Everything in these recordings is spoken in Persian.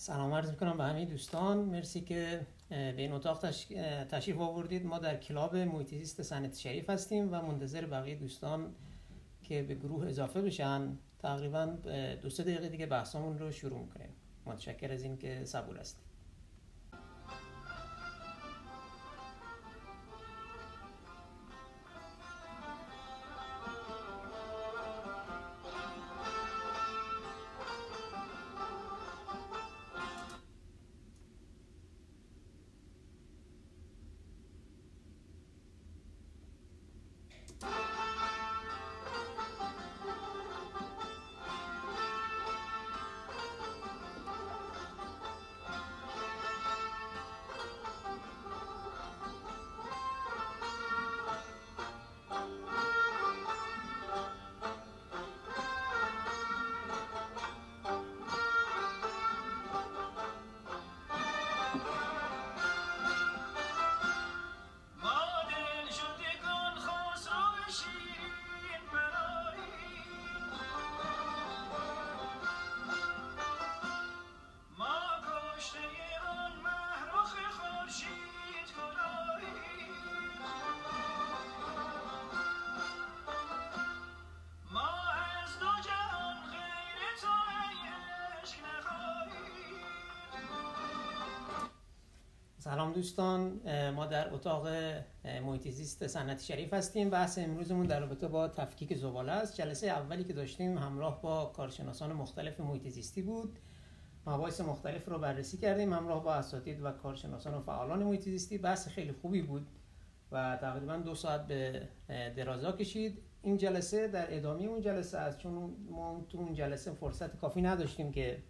سلام عرض می‌کنم به همه دوستان. مرسی که به این اتاق تشریف آوردید. ما در کلاب محیطیزیست سنت شریف هستیم و منتظر بقیه دوستان که به گروه اضافه بشن. تقریبا دو سه دقیقه دیگه بحثمون رو شروع می‌کنیم. متشکر از اینکه صبور هستید. سلام دوستان ما در اتاق محیط زیست صنعت شریف هستیم بحث امروزمون در رابطه با تفکیک زباله است. جلسه اولی که داشتیم همراه با کارشناسان مختلف محیط زیستی بود. مباحث مختلف رو بررسی کردیم همراه با اساتید و کارشناسان و فعالان محیط زیستی بحث خیلی خوبی بود و تقریبا دو ساعت به درازا کشید. این جلسه در ادامه اون جلسه است چون ما تو اون جلسه فرصت کافی نداشتیم که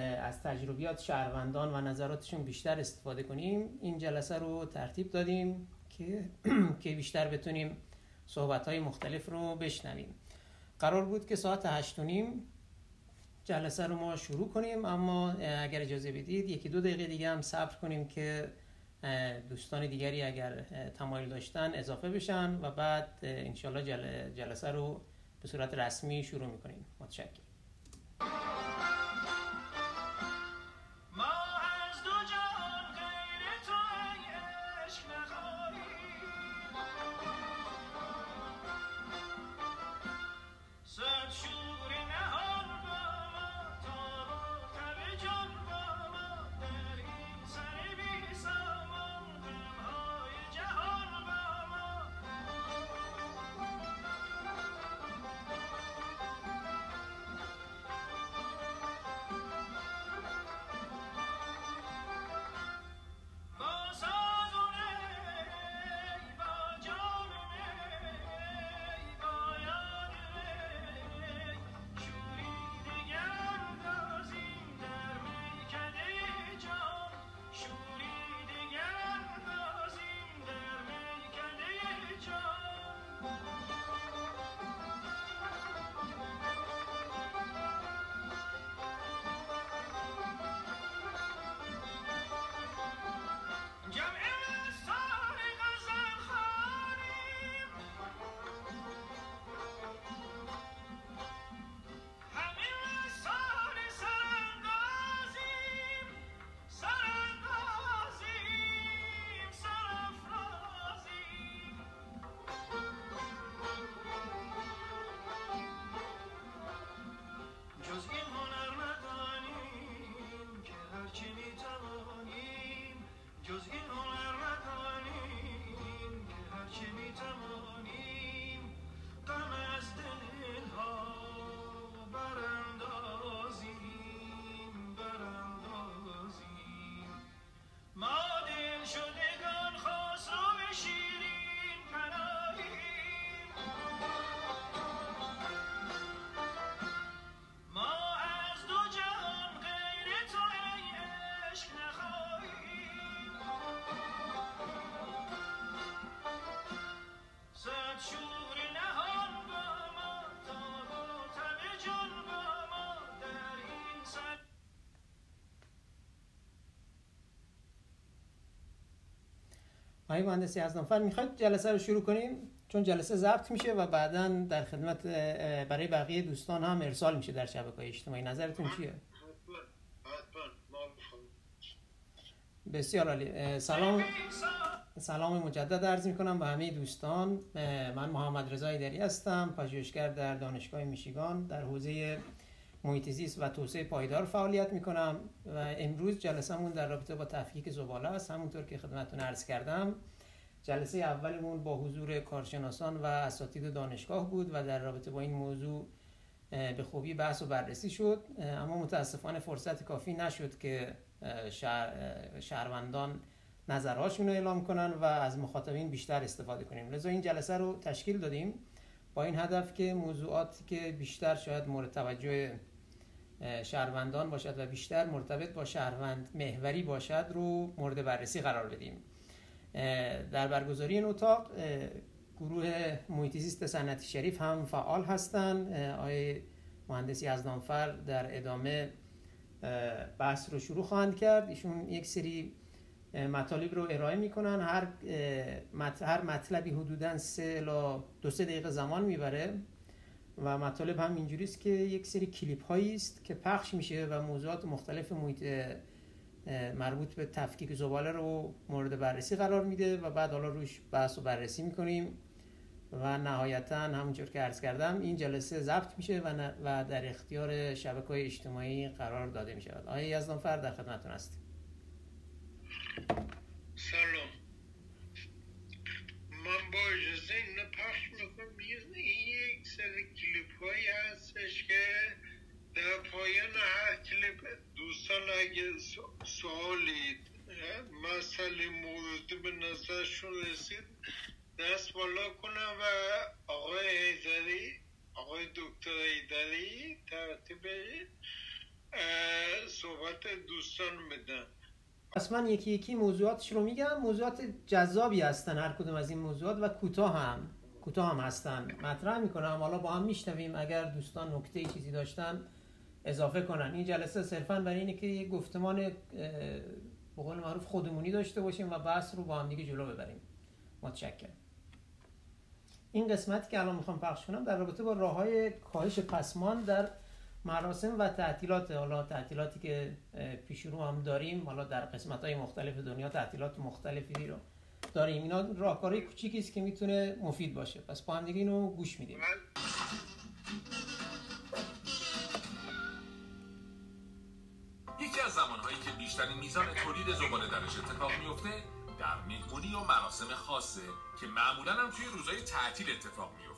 از تجربیات شهروندان و نظراتشون بیشتر استفاده کنیم. این جلسه رو ترتیب دادیم که که بیشتر بتونیم صحبت های مختلف رو بشنویم. قرار بود که ساعت هشت نیم جلسه رو ما شروع کنیم اما اگر اجازه بدید یکی دو دقیقه دیگه هم صبر کنیم که دوستان دیگری اگر تمایل داشتن اضافه بشن و بعد انشالله جلسه رو به صورت رسمی شروع می‌کنیم. متشکرم. Goes again. آقای مهندسی از نفر می‌خواید جلسه رو شروع کنیم چون جلسه ضبط میشه و بعدا در خدمت برای بقیه دوستان هم ارسال میشه در شبکه اجتماعی. نظرتون چیه؟ بسیار عالی. سلام. سلام مجدد عرض می کنم به همه دوستان. من محمد رضا ایدری هستم پژوهشگر در دانشگاه میشیگان در حوزه محیط زیست و توسعه پایدار فعالیت می کنم و امروز جلسهمون در رابطه با تفکیک زباله است. همونطور که خدمتتون عرض کردم جلسه اولمون با حضور کارشناسان و اساتید دانشگاه بود و در رابطه با این موضوع به خوبی بحث و بررسی شد. اما متاسفانه فرصت کافی نشد که شهر، شهروندان نظرهاشون رو اعلام کنن و از مخاطبین بیشتر استفاده کنیم. لذا این جلسه رو تشکیل دادیم با این هدف که موضوعاتی که بیشتر شاید مورد توجه شهروندان باشد و بیشتر مرتبط با شهروند محوری باشد رو مورد بررسی قرار بدیم. در برگزاری این اتاق گروه محیط سنتی شریف هم فعال هستند آقای مهندس یزدانفر در ادامه بحث رو شروع خواهند کرد. ایشون یک سری مطالب رو ارائه می‌کنن. هر هر مطلبی حدودا سه الا دو سه دقیقه زمان می‌بره و مطالب هم اینجوری است که یک سری کلیپ هایی است که پخش میشه و موضوعات مختلف محیط مربوط به تفکیک زباله رو مورد بررسی قرار میده و بعد حالا روش بحث و بررسی می‌کنیم و نهایتا همونجور که عرض کردم این جلسه ضبط میشه و, و در اختیار شبکه های اجتماعی قرار داده میشه آقای یزدان فرد در خدمتتون هستیم. سلام. من با اجازه اینو پخش می‌کنم. این یک سر کلیپ هایی هستش که در پایان هر کلیپ دوستان اگه سوالی مسئله مورد به نظرشون رسید دست بالا کنم و آقای ایدری آقای دکتر ایدری ترتیب صحبت دوستان بدن. پس من یکی یکی موضوعاتش رو میگم. موضوعات جذابی هستن هر کدوم از این موضوعات و کوتاه هم کوتاه هم هستن. مطرح می‌کنم. حالا با هم میشنویم. اگر دوستان نکته چیزی داشتن اضافه کنن. این جلسه صرفا برای اینه که یک گفتمان به قول معروف خودمونی داشته باشیم و بحث رو با هم دیگه جلو ببریم. متشکرم. این قسمتی که الان می‌خوام پخش کنم در رابطه با راه های کاهش پسمان در مراسم و تعطیلات حالا تعطیلاتی که پیش رو هم داریم حالا در قسمت های مختلف دنیا تعطیلات مختلفی رو داریم. اینا راهکارهای کوچیکی است که می‌تونه مفید باشه. پس با هم دیگه اینو گوش میدیم. یکی از زمانهایی که بیشترین میزان تولید زباله درش اتفاق میفته در مهمونی و مراسم خاصه که معمولا هم توی روزهای تعطیل اتفاق میفته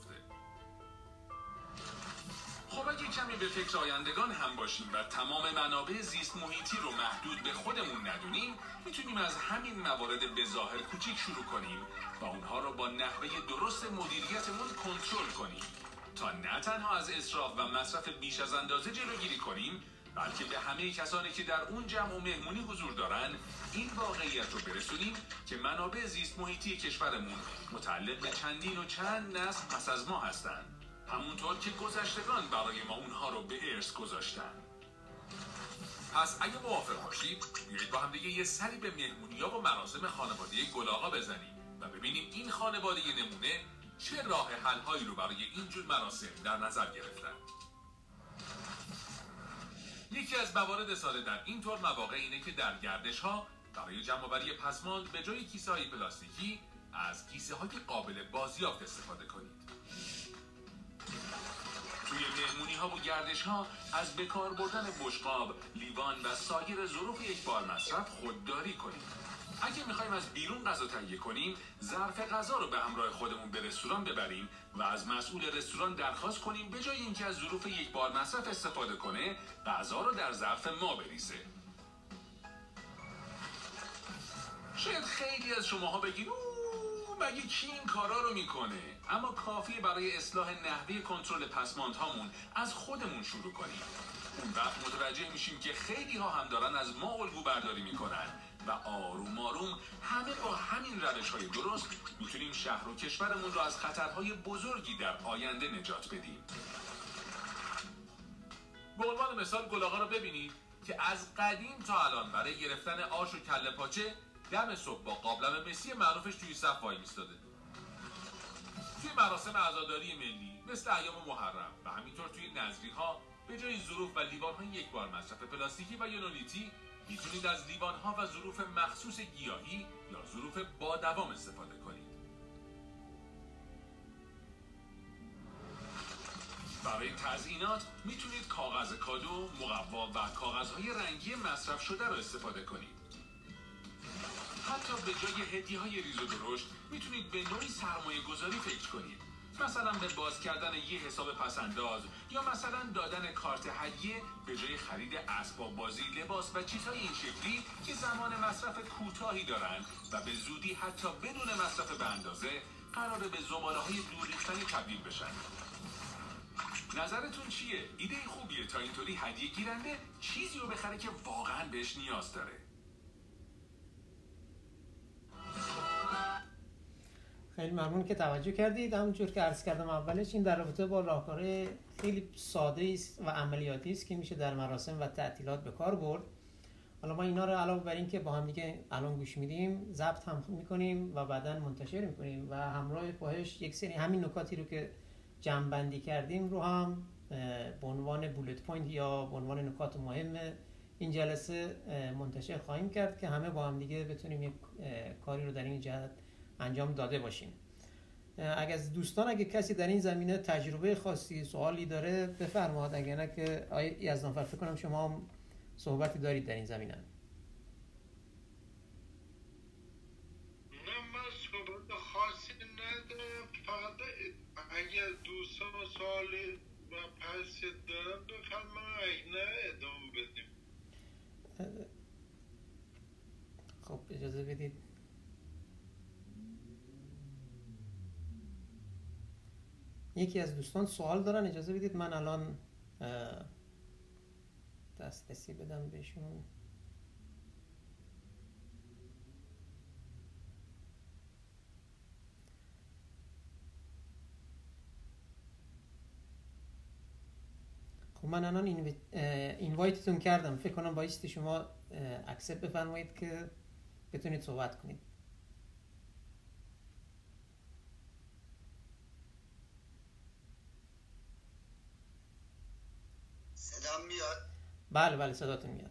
خب اگه کمی به فکر آیندگان هم باشیم و تمام منابع زیست محیطی رو محدود به خودمون ندونیم می‌تونیم از همین موارد به ظاهر کوچیک شروع کنیم و اونها رو با نحوه درست مدیریتمون کنترل کنیم. تا نه تنها از اصراف و مصرف بیش از اندازه جلوگیری کنیم بلکه به همه کسانی که در اون جمع و مهمونی حضور دارن این واقعیت رو برسونیم که منابع زیست محیطی کشورمون متعلق به چندین و چند نسل پس از ما هستند همونطور که گذشتگان برای ما اونها رو به ارث گذاشتن. پس اگه موافق باشید بیایید با هم دیگه یه سری به مهمونی و مراسم خانواده گلاغا بزنیم و ببینیم این خانواده نمونه چه راه حل هایی رو برای اینجور مراسم در نظر گرفتن. یکی از موارد ساده در این طور مواقع اینه که در گردش ها برای جمع پسماند به جای کیسه های پلاستیکی از کیسه های قابل بازیافت استفاده کنید. توی مهمونی ها و گردش ها از بکار بردن بشقاب، لیوان و سایر ظروف یک بار مصرف خودداری کنید اگه می‌خوایم از بیرون غذا تهیه کنیم ظرف غذا رو به همراه خودمون به رستوران ببریم و از مسئول رستوران درخواست کنیم به جای اینکه از ظروف یک بار مصرف استفاده کنه غذا رو در ظرف ما بریزه. شاید خیلی از شماها بگین مگه کی این کارا رو می‌کنه؟ اما کافی برای اصلاح نحوه کنترل پسماند هامون از خودمون شروع کنیم. اون وقت متوجه میشیم که خیلی ها هم دارن از ما الگو برداری می‌کنن و آروم آروم همه با همین روش های درست می‌تونیم شهر و کشورمون رو از خطرهای بزرگی در آینده نجات بدیم. به عنوان مثال گلاغا رو ببینید که از قدیم تا الان برای گرفتن آش و کله پاچه دم صبح با قابلم مسی معروفش توی صف وای میستاده توی مراسم عزاداری ملی مثل ایام محرم و همینطور توی نظری ها به جای ظروف و لیوان های یک بار مصرف پلاستیکی و یونولیتی می‌تونید از لیوان و ظروف مخصوص گیاهی یا ظروف با دوام استفاده کنید برای تزئینات می‌تونید کاغذ کادو، مقوا و کاغذهای رنگی مصرف شده را استفاده کنید. حتی به جای هدیه های ریز و درشت می‌تونید به نوعی سرمایه گذاری فکر کنید. مثلا به باز کردن یه حساب پسنداز یا مثلا دادن کارت هدیه به جای خرید اسباب بازی لباس و چیزهای این شکلی که زمان مصرف کوتاهی دارند و به زودی حتی بدون مصرف به اندازه قرار به زباله های دور تبدیل بشن نظرتون چیه؟ ایده خوبیه تا اینطوری هدیه گیرنده چیزی رو بخره که واقعا بهش نیاز داره خیلی ممنون که توجه کردید. همونجور که عرض کردم اولش این در رابطه با راهکار خیلی ساده است و عملیاتی است که میشه در مراسم و تعطیلات به کار برد. حالا ما اینا رو علاوه بر اینکه با هم دیگه الان گوش میدیم ضبط هم می‌کنیم و بعدا منتشر می‌کنیم و همراه باهش یک سری همین نکاتی رو که جمع کردیم رو هم به عنوان بولت پوینت یا به عنوان نکات مهم این جلسه منتشر خواهیم کرد که همه با هم دیگه بتونیم یک کاری رو در این جهت انجام داده باشیم اگر از دوستان اگه کسی در این زمینه تجربه خاصی سوالی داره بفرماد اگر نه که آقای یزدان فکر کنم شما هم صحبتی دارید در این زمینه. نه من صحبت خاصی ندارم. فقط اگر دوستان سوال و پس دارم بفرمایید. نه ادامه بدیم. خب اجازه بدید. یکی از دوستان سوال دارن اجازه بدید من الان دسترسی بدم بهشون. خب من الان این اینوایتتون کردم. فکر کنم بایستی شما اکسپت بفرمایید که بتونید صحبت کنید صدا میاد بله بله صداتون میاد.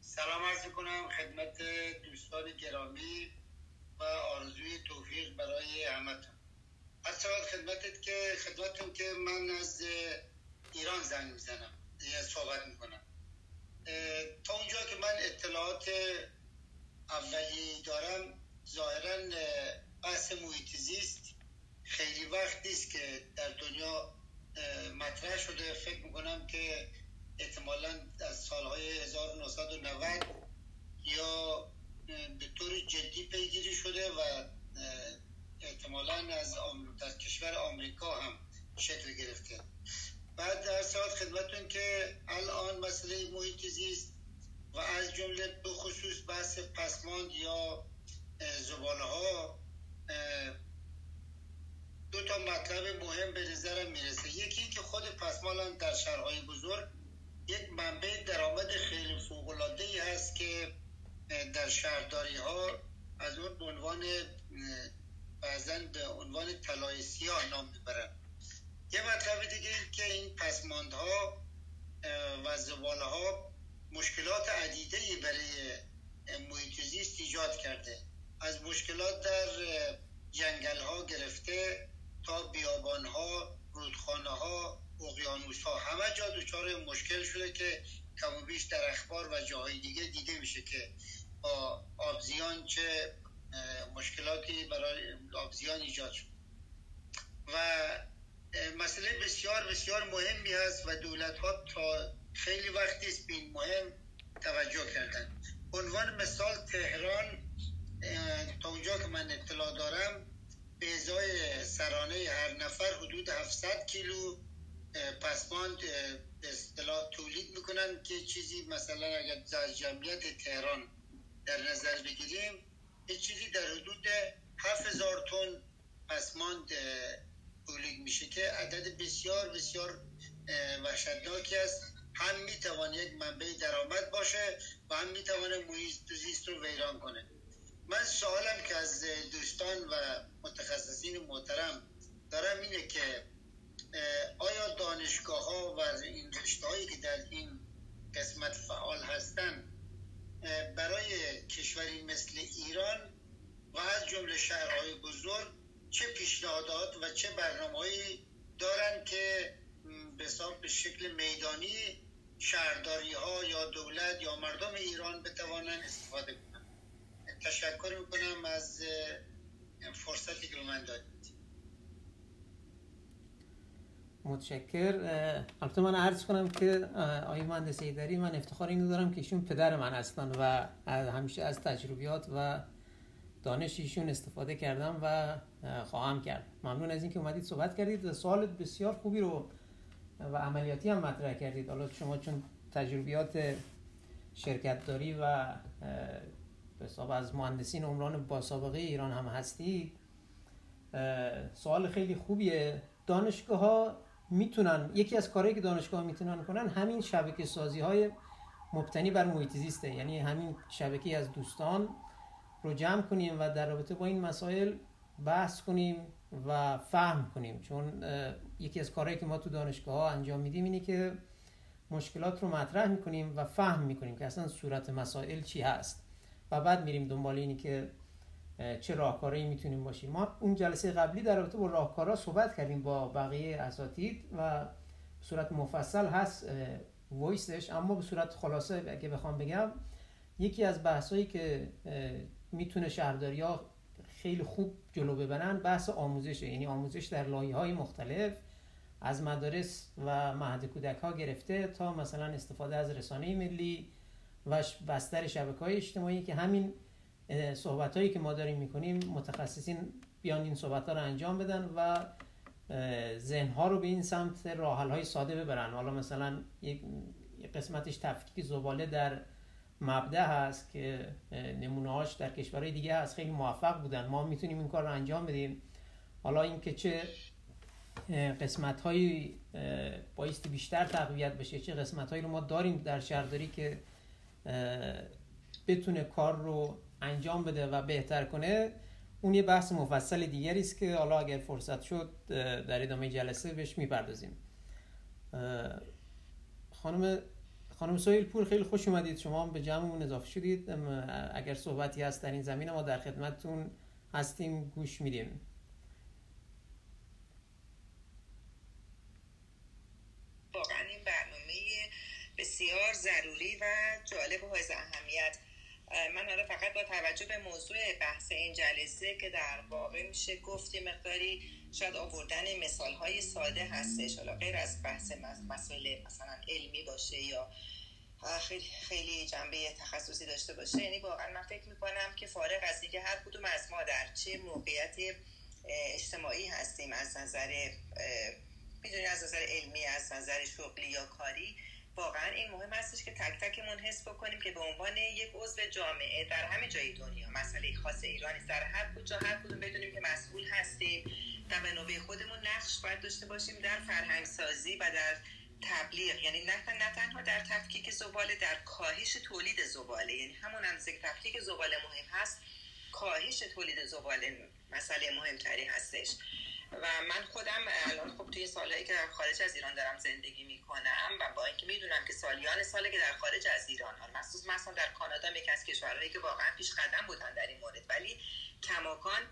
سلام عرض کنم خدمت دوستان گرامی و آرزوی توفیق برای همتون. از خدمتت که خدمتتون که من از ایران زنگ می‌زنم صحبت می‌کنم. تا اونجا که من اطلاعات اولی دارم ظاهرا بحث محیط زیست خیلی وقت نیست که در دنیا مطرح شده. فکر می‌کنم که احتمالا از سالهای 1990 یا به طور جدی پیگیری شده و احتمالا از, از کشور آمریکا هم شکل گرفته. بعد در ساعت خدمتون که الان مسئله محیط زیست و از جمله به خصوص بحث پسماند یا زباله ها دو تا مطلب مهم به نظرم می‌رسه. یکی که خود پسماند در شهرهای بزرگ یک منبع درآمد خیلی فوقلاده ای هست که در شهرداری ها از اون به عنوان بعضا به عنوان طلای سیاه نام می‌برن. یه مطلب دیگه که این پسماندها و زباله ها مشکلات عدیده برای محیط زیست ایجاد کرده. از مشکلات در جنگل ها گرفته تا بیابان ها رودخانه ها اقیانوس ها همه جا دچار مشکل شده که کم و بیش در اخبار و جاهای دیگه دیده میشه که با آبزیان چه مشکلاتی برای آبزیان ایجاد شد. و مسئله بسیار بسیار مهمی هست و دولت ها تا خیلی وقتی است به مهم توجه کردن. عنوان مثال تهران تا اونجا که من اطلاع دارم به ازای سرانه هر نفر حدود 700 کیلو پسماند به اصطلاح تولید می‌کنن که چیزی مثلا اگر از جمعیت تهران در نظر بگیریم یه چیزی در حدود 7000 تن پسماند تولید میشه که عدد بسیار بسیار وحشتناکی است. هم می‌توان یک منبع درآمد باشه و هم می‌توانه محیط زیست رو ویران کنه. من سوالم که از دوستان و متخصصین محترم دارم اینه که آیا دانشگاه ها و این رشته هایی که در این قسمت فعال برای کشوری مثل ایران و از جمله شهرهای بزرگ چه پیشنهادات و چه برنامه‌ای دارن که به به شکل میدانی شهرداری ها یا دولت یا مردم ایران بتوانند استفاده کنند تشکر می‌کنم از فرصتی که من دادید. متشکر. البته من عرض کنم که آقای مهندس ایدری من افتخار اینو دارم که ایشون پدر من هستن و همیشه از تجربیات و دانش ایشون استفاده کردم و خواهم کرد. ممنون از اینکه اومدید صحبت کردید سوال بسیار خوبی رو و عملیاتی هم مطرح کردید. حالا شما چون تجربیات شرکت داری و حساب از مهندسین عمران با سابقه ایران هم هستید سوال خیلی خوبیه. دانشگاه ها می‌تونن یکی از کارهایی که دانشگاه می‌تونن کنن همین شبکه سازی های مبتنی بر محیط زیسته. یعنی همین شبکه از دوستان رو جمع کنیم و در رابطه با این مسائل بحث کنیم و فهم کنیم. چون یکی از کارهایی که ما تو دانشگاه ها انجام میدیم اینه که مشکلات رو مطرح می‌کنیم و فهم می‌کنیم که اصلا صورت مسائل چی هست. و بعد میریم دنبال اینی که چه راهکارهایی می‌تونیم باشیم. ما اون جلسه قبلی در رابطه با راهکارها صحبت کردیم با بقیه اساتید و صورت مفصل هست وایسش. اما به صورت خلاصه اگه بخوام بگم یکی از بحثایی که می‌تونه شهرداری ها خیلی خوب جلو ببرن بحث آموزشه. یعنی آموزش در لایه های مختلف از مدارس و مهد کودک ها گرفته تا مثلا استفاده از رسانه ملی و بستر شبکه های اجتماعی که همین صحبت هایی که ما داریم می‌کنیم متخصصین بیان این صحبت ها رو انجام بدن و ذهن ها رو به این سمت راحل های ساده ببرن. حالا مثلا یک قسمتش تفکیک زباله در مبدع هست که نمونه هاش در کشورهای دیگه هست خیلی موفق بودن. ما می‌تونیم این کار رو انجام بدیم. حالا اینکه چه قسمت هایی بایستی بیشتر تقویت بشه چه قسمت هایی رو ما داریم در شهرداری که بتونه کار رو انجام بده و بهتر کنه اون یه بحث مفصل دیگری است که حالا اگر فرصت شد در ادامه جلسه بهش می‌پردازیم. خانم خانم سویل پور خیلی خوش اومدید. شما به جمعمون اضافه شدید. اگر صحبتی هست در این زمینه ما در خدمتتون هستیم. گوش میدیم. واقعا این برنامه بسیار ضروری و جالب و حائز اهمیت من حالا فقط با توجه به موضوع بحث این جلسه که در واقع میشه گفت مقداری شاید آوردن مثال های ساده هستش حالا غیر از بحث مسئله مثلا علمی باشه یا خیلی خیلی جنبه تخصصی داشته باشه. یعنی واقعا من فکر می‌کنم که فارغ از اینکه هر کدوم از ما در چه موقعیت اجتماعی هستیم از نظر می‌دونی از نظر علمی از نظر شغلی یا کاری واقعا این مهم هستش که تک تکمون حس بکنیم که به عنوان یک عضو جامعه در همه جای دنیا مسئله خاص ایرانی در هر کجا هر کدوم بدونیم که مسئول هستیم و به نوبه خودمون نقش باید داشته باشیم در فرهنگ سازی و در تبلیغ. یعنی نه, نه تنها در تفکیک زباله در کاهش تولید زباله. یعنی همون که تفکیک زباله مهم هست. کاهش تولید زباله مسئله مهمتری هستش. و من خودم الان خب توی سالهایی که در خارج از ایران دارم زندگی می‌کنم و با اینکه می‌دونم که سالیان ساله که در خارج از ایران مخصوص مثلا در کانادا یکی از کشورهایی که واقعا پیش قدم بودن در این مورد. ولی کماکان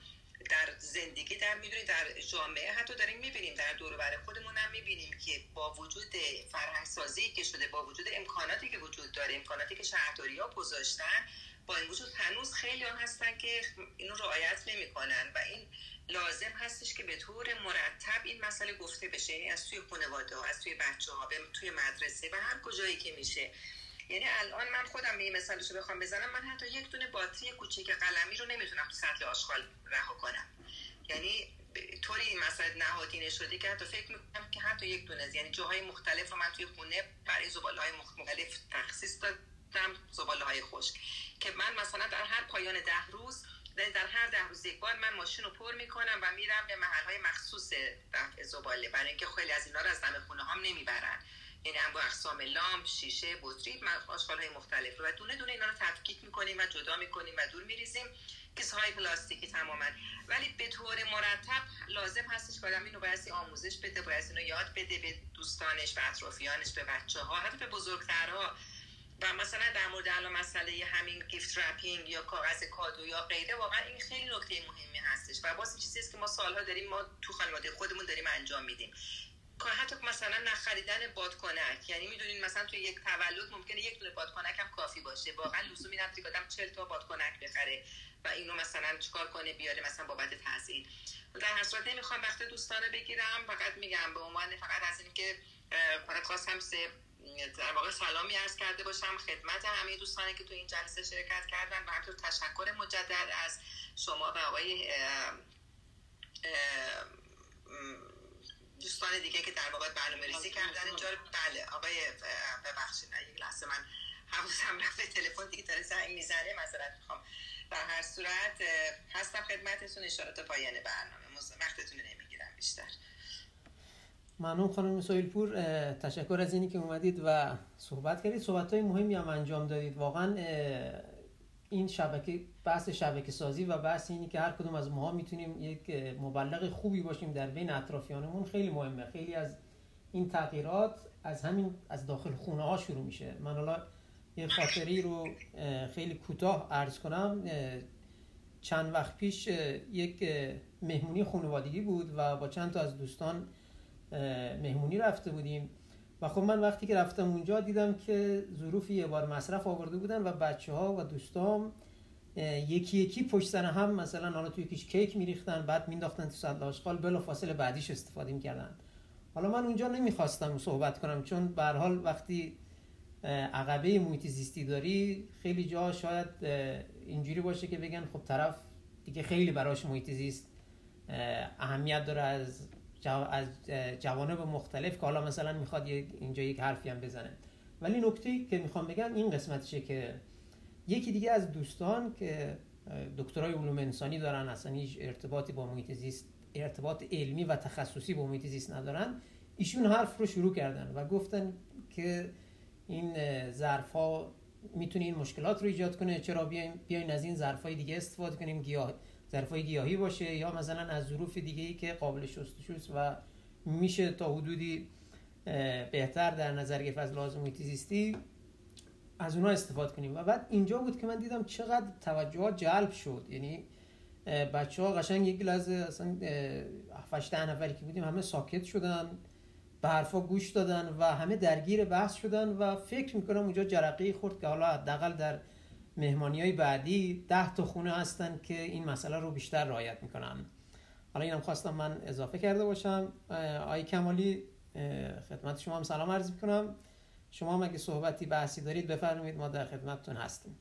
در زندگی در می‌دونید در جامعه حتی داریم می‌بینیم در دور بر خودمون هم می‌بینیم که با وجود فرهنگ سازی که شده با وجود امکاناتی که وجود داره امکاناتی که شهرداری ها گذاشتن با این وجود هنوز خیلی ها هستن که اینو رعایت نمی‌کنن و این لازم هستش که به طور مرتب این مسئله گفته بشه. یعنی از توی خانواده ها از توی بچه ها توی مدرسه و هر کجایی که میشه. یعنی الان من خودم به این مثالشو بخوام بزنم. من حتی یک دونه باتری کوچیک قلمی رو نمی‌تونم تو سطل آشغال رها کنم. یعنی طوری این مسئله نهادینه شده که حتی فکر می‌کنم که حتی یک دونه یعنی جاهای مختلف رو من توی خونه برای زباله های مختلف تخصیص دادم زباله های خشک. که من مثلا در هر پایان ده روز در هر ده روز یک بار من ماشین رو پر می‌کنم و میرم به محل های مخصوص دفع زباله. برای اینکه خیلی از اینا رو از دم خونه هم نمی‌برن. یعنی انواع اقسام لامپ شیشه بطری آشغال های مختلف و دونه دونه اینا رو تفکیک می‌کنیم و جدا می‌کنیم و دور میریزیم. کیسه های پلاستیکی تماما ولی به طور مرتب لازم هستش که آدم اینو باید آموزش بده باید اینو یاد بده به دوستانش به اطرافیانش به بچه ها حتی به بزرگترها. و مثلا در مورد الان مسئله همین gift wrapping یا کاغذ کادو یا غیره واقعا این خیلی نکته مهمی هستش و باز چیزی است که ما سالها داریم ما تو خانواده خودمون داریم انجام میدیم. حتی مثلا نخریدن بادکنک یعنی می‌دونین مثلا تو یک تولد ممکنه یک دونه بادکنک هم کافی باشه. واقعا لزومی نداره که آدم 40 تا بادکنک بخره و اینو مثلا چیکار کنه بیاره مثلا بابت تحصیل در هر صورت نمی‌خوام وقت دوستان رو بگیرم فقط میگم به عنوان فقط از اینکه فقط خواستم سه در واقع سلامی عرض کرده باشم خدمت همه دوستانی که تو این جلسه شرکت کردن و همطور تشکر مجدد از شما و آقای دوستان دیگه که در واقع برنامه ریزی کردن اینجا بله آقای ببخشید یک لحظه من حواسم رفت تلفن دیگه داره زنگ می‌زنه مثلا می‌خوام. در هر صورت هستم خدمتتون اشارات پایان برنامه وقتتون نمی‌گیرم بیشتر. ممنون خانم سویل پور تشکر از اینی که اومدید و صحبت کردید. صحبت های مهمی هم انجام دادید. واقعا این شبکه بحث شبکه سازی و بحث اینی که هر کدوم از ماها می‌تونیم یک مبلغ خوبی باشیم در بین اطرافیانمون خیلی مهمه. خیلی از این تغییرات از همین از داخل خونه ها شروع میشه. من حالا یه خاطری رو خیلی کوتاه عرض کنم. چند وقت پیش یک مهمونی خانوادگی بود و با چند تا از دوستان مهمونی رفته بودیم. و خب من وقتی که رفتم اونجا دیدم که ظروفی یه بار مصرف آورده بودن و بچه ها و دوستام یکی یکی پشت سر هم مثلا حالا توی کیش کیک میریختن بعد مینداختن تو صد آشغال بلا فاصله بعدیش استفاده می‌کردن حالا من اونجا نمی‌خواستم صحبت کنم چون به حال وقتی عقبه محیط زیستی داری خیلی جا شاید اینجوری باشه که بگن خب طرف دیگه خیلی براش محیط زیست اهمیت داره از از جوانب مختلف که حالا مثلا می‌خواد اینجا یک حرفی هم بزنه. ولی نکته که می‌خوام بگم این قسمتشه که یکی دیگه از دوستان که دکترای علوم انسانی دارن اصلا هیچ ارتباطی با محیط زیست ارتباط علمی و تخصصی با محیط زیست ندارن ایشون حرف رو شروع کردن و گفتن که این ظرف ها می‌تونه این مشکلات رو ایجاد کنه چرا بیایم بیاین از این ظرف های دیگه استفاده کنیم گیاه ظرفای گیاهی باشه یا مثلا از ظروف دیگه ای که قابل شستشوست و میشه تا حدودی بهتر در نظر گرفت از لازم از اونها استفاده کنیم. و بعد اینجا بود که من دیدم چقدر توجه جلب شد. یعنی بچه ها قشنگ یک لحظه اصلا هفتش نفری که بودیم همه ساکت شدن به حرفا گوش دادن و همه درگیر بحث شدن و فکر می‌کنم اونجا جرقه خورد که حالا حداقل در مهمانی های بعدی ده تا خونه هستن که این مسئله رو بیشتر رعایت می‌کنن. حالا اینم خواستم من اضافه کرده باشم. آی کمالی خدمت شما هم سلام عرض می‌کنم. شما هم اگه صحبتی بحثی دارید بفرمایید ما در خدمتتون هستیم.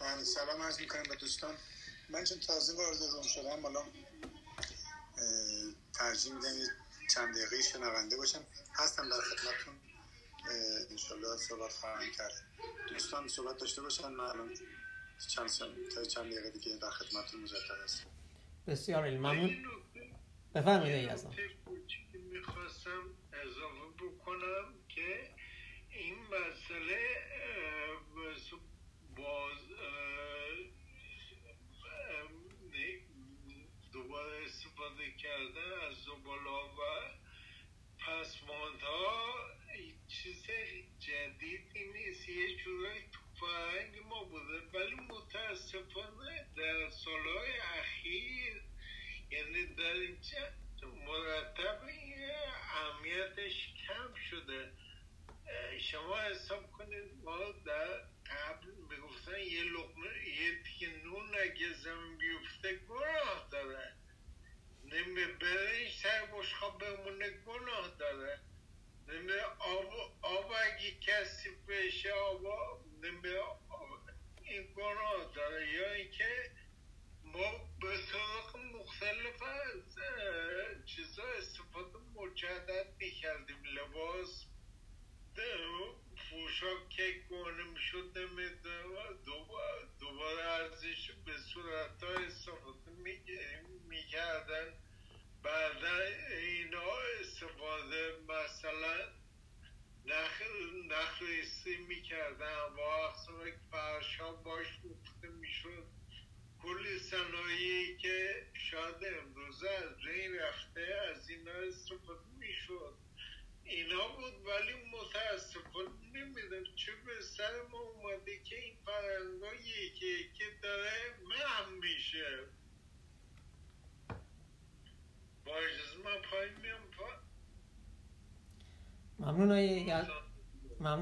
بله سلام عرض می‌کنم به دوستان. من چون تازه وارد روم شدم حالا ترجیح میدم چند دقیقه شنونده باشم. هستم در خدمتتون. انشالله صحبت خواهم کرد. دوستان صحبت داشته باشن. من الان چند تا چند دقیقه دیگه در خدمتتون مجدد هستم. بسیار ممنون. بفرمایید از می‌خواستم اضافه بکنم که این مسئله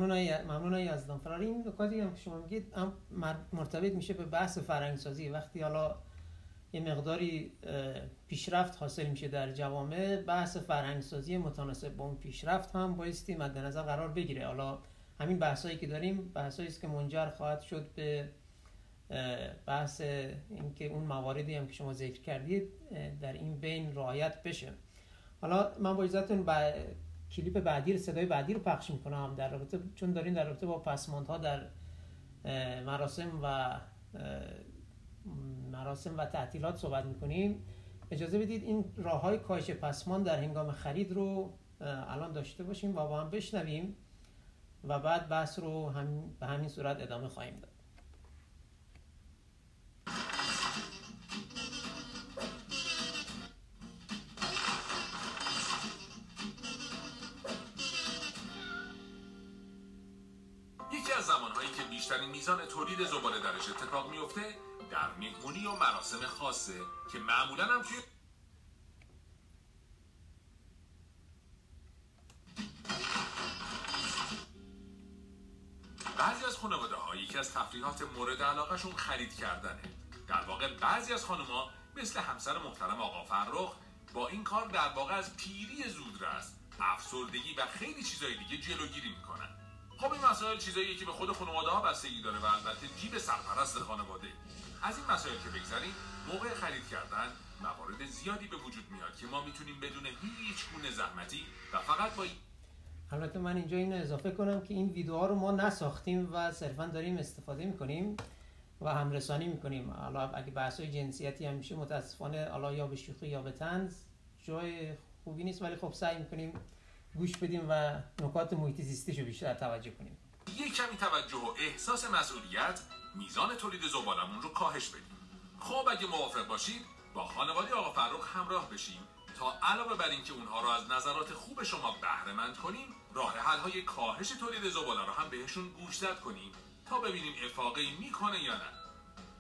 ممنون های ممنون های از فراری. این نکاتی هم که شما میگید مرتبط میشه به بحث فرهنگ سازی وقتی حالا یه مقداری پیشرفت حاصل میشه در جوامع بحث فرهنگ سازی متناسب با اون پیشرفت هم بایستی مد نظر قرار بگیره. حالا همین بحثایی که داریم بحثایی است که منجر خواهد شد به بحث اینکه اون مواردی هم که شما ذکر کردید در این بین رعایت بشه. حالا من با اجازهتون کلیپ بعدی صدای بعدی رو پخش می‌کنم در رابطه چون دارین در رابطه با پسماندها در مراسم و مراسم و تعطیلات صحبت می‌کنیم. اجازه بدید این راه های کاهش پسمان در هنگام خرید رو الان داشته باشیم و با هم بشنویم و بعد بحث رو هم به همین صورت ادامه خواهیم داد. میزان تولید زباله درش اتفاق میفته در مهمونی و مراسم خاصه که معمولا هم توی بعضی از خانواده ها یکی از تفریحات مورد علاقهشون خرید کردنه. در واقع بعضی از خانوما مثل همسر محترم آقا فرخ با این کار در واقع از پیری زودرس افسردگی و خیلی چیزای دیگه جلوگیری می‌کنن. خب این مسائل چیزاییه که به خود خانواده ها بستگی داره و البته جیب سرپرست خانواده. از این مسائل که بگذاریم موقع خرید کردن موارد زیادی به وجود میاد که ما می‌تونیم بدون هیچ گونه زحمتی و فقط با البته من اینجا اینو اضافه کنم که این ویدیوها رو ما نساختیم و صرفا داریم استفاده می‌کنیم و همرسانی می‌کنیم. حالا اگه بحث های جنسیتی هم میشه متاسفانه حالا یا به شوخی یا به تنز جای خوبی نیست ولی خب سعی می‌کنیم گوش بدیم و نکات محیط زیستی رو بیشتر توجه کنیم. یک کمی توجه و احساس مسئولیت میزان تولید زبالمون رو کاهش بدیم. خب اگه موافق باشید با خانواده آقا فرخ همراه بشیم تا علاوه بر اینکه اونها رو از نظرات خوب شما بهره مند کنیم راه حل های کاهش تولید زباله رو هم بهشون گوشزد کنیم تا ببینیم افاقی می‌کنه یا نه.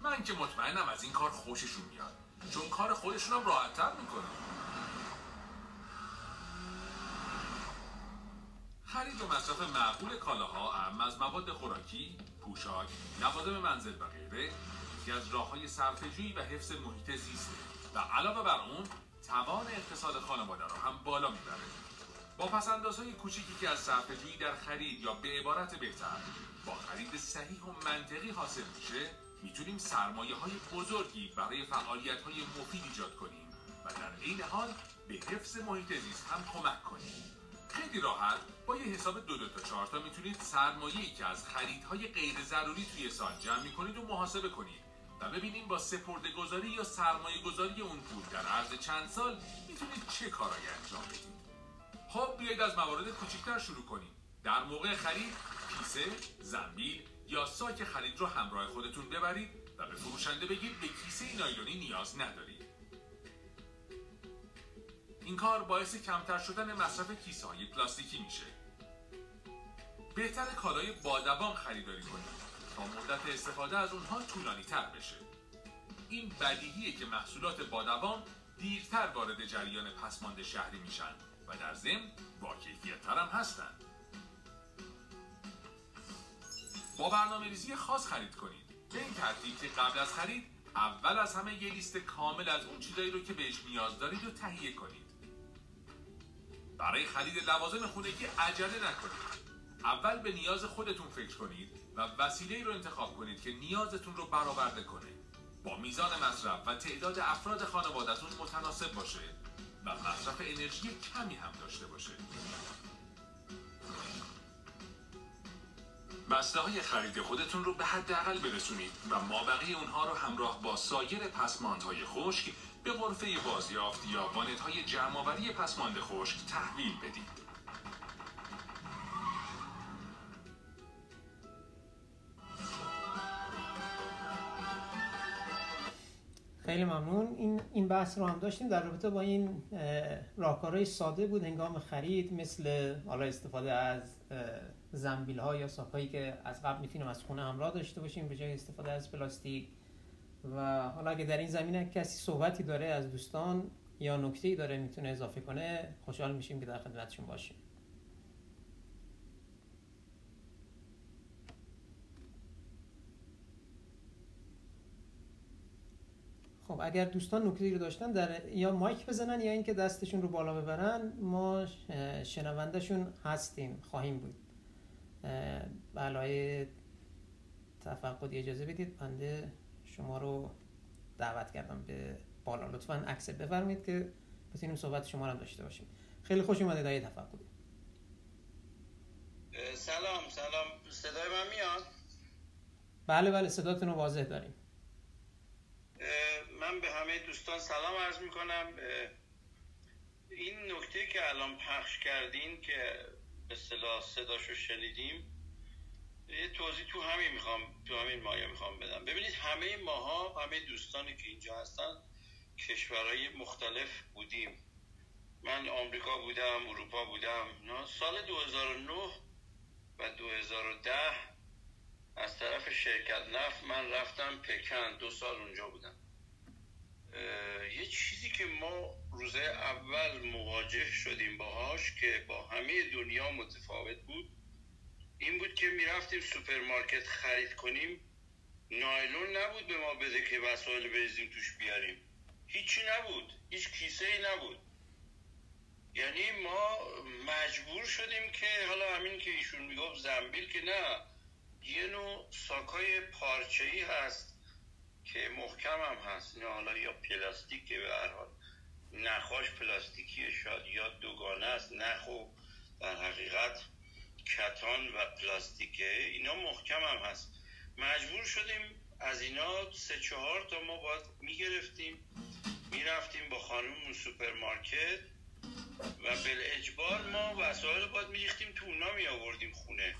من که مطمئنم از این کار خوششون میاد چون کار خودشون هم راحتتر می‌کنه. خرید و مصرف معقول کالاها اهم از مواد خوراکی، پوشاک، لوازم منزل و غیره یکی از راه های صرفه‌جویی و حفظ محیط زیسته. و علاوه بر اون توان اقتصاد خانواده را هم بالا می‌بره. با پسندازهای کوچیکی که از صرفه‌جویی در خرید یا به عبارت بهتر با خرید صحیح و منطقی حاصل میشه می‌تونیم سرمایه های بزرگی برای فعالیت های مفید ایجاد کنیم و در عین حال به حفظ محیط زیست هم کمک کنیم. خیلی راحت با یه حساب دو دو تا چهار تا می‌تونید سرمایه‌ای که از خریدهای غیر ضروری توی سال جمع می‌کنید و محاسبه کنید و ببینیم با سپرده گذاری یا سرمایه گذاری اون پول در عرض چند سال می‌تونید چه کارایی انجام بدید. خب بیایید از موارد کوچکتر شروع کنیم. در موقع خرید کیسه، زنبیل یا ساک خرید رو همراه خودتون ببرید و به فروشنده بگید به کیسه نایلونی نیاز ندارید. این کار باعث کمتر شدن مصرف کیسه های پلاستیکی میشه. بهتر کالای بادبان خریداری کنید تا مدت استفاده از اونها طولانی تر بشه. این بدیهیه که محصولات بادبان دیرتر وارد جریان پسماند شهری میشن و در ضمن با کیفیت هم هستن. با برنامه ریزی خاص خرید کنید. به این ترتیب که قبل از خرید اول از همه یه لیست کامل از اون چیزایی رو که بهش نیاز دارید رو تهیه کنید. برای خرید لوازم خونگی عجله نکنید. اول به نیاز خودتون فکر کنید و وسیله رو انتخاب کنید که نیازتون رو برآورده کنه. با میزان مصرف و تعداد افراد خانوادهتون متناسب باشه و مصرف انرژی کمی هم داشته باشه. بسته های خرید خودتون رو به حداقل برسونید و مابقی اونها رو همراه با سایر پسماندهای خشک به غرفه بازیافت یا وانت های جمعآوری پسماند خشک تحویل بدید. خیلی ممنون. این این بحث رو هم داشتیم. در رابطه با این راهکارهای ساده بود. هنگام خرید مثل حالا استفاده از زنبیل ها یا ساکایی که از قبل می‌تونیم از خونه همراه داشته باشیم به جای استفاده از پلاستیک. و حالا اگه در این زمینه کسی صحبتی داره از دوستان یا نکته داره می‌تونه اضافه کنه خوشحال میشیم که در خدمتشون باشیم. خب اگر دوستان نکته رو داشتن در یا مایک بزنن یا اینکه دستشون رو بالا ببرن ما شنوندهشون هستیم خواهیم بود. بلای تفقد اجازه بدید بنده شما رو دعوت کردم به بالا. لطفا عکس بفرمایید که بتونیم صحبت شما رو داشته باشیم. خیلی خوش اومدید آقای تفقدی سلام سلام. صدای من میاد؟ بله بله صداتون رو واضح داریم. من به همه دوستان سلام عرض می‌کنم. این نکته که الان پخش کردین که به صلاح صداشو شنیدیم یه توضیح تو همین می‌خوام تو همین مایه می‌خوام بدم. ببینید همه ماها همه دوستانی که اینجا هستن کشورهای مختلف بودیم. من آمریکا بودم اروپا بودم سال 2009 و 2010 از طرف شرکت نفت من رفتم پکن. دو سال اونجا بودم. یه چیزی که ما روز اول مواجه شدیم باهاش که با همه دنیا متفاوت بود این بود که می‌رفتیم سوپرمارکت خرید کنیم. نایلون نبود به ما بده که وسایل بریزیم توش بیاریم. هیچی نبود. هیچ کیسه ای نبود. یعنی ما مجبور شدیم که حالا همین که ایشون می‌گفت زنبیل که نه یه نوع ساکای پارچه ای هست که محکم هم هست. نه حالا یا پلاستیکه به هر حال نخاش پلاستیکی شاد یا دوگانه است نخو در حقیقت کتان و پلاستیکه اینا محکم هم هست. مجبور شدیم از اینا سه چهار تا ما باید می‌گرفتیم. می‌رفتیم با خانم سوپرمارکت و اجبار ما وسایل باید میریختیم تو اونا می آوردیم خونه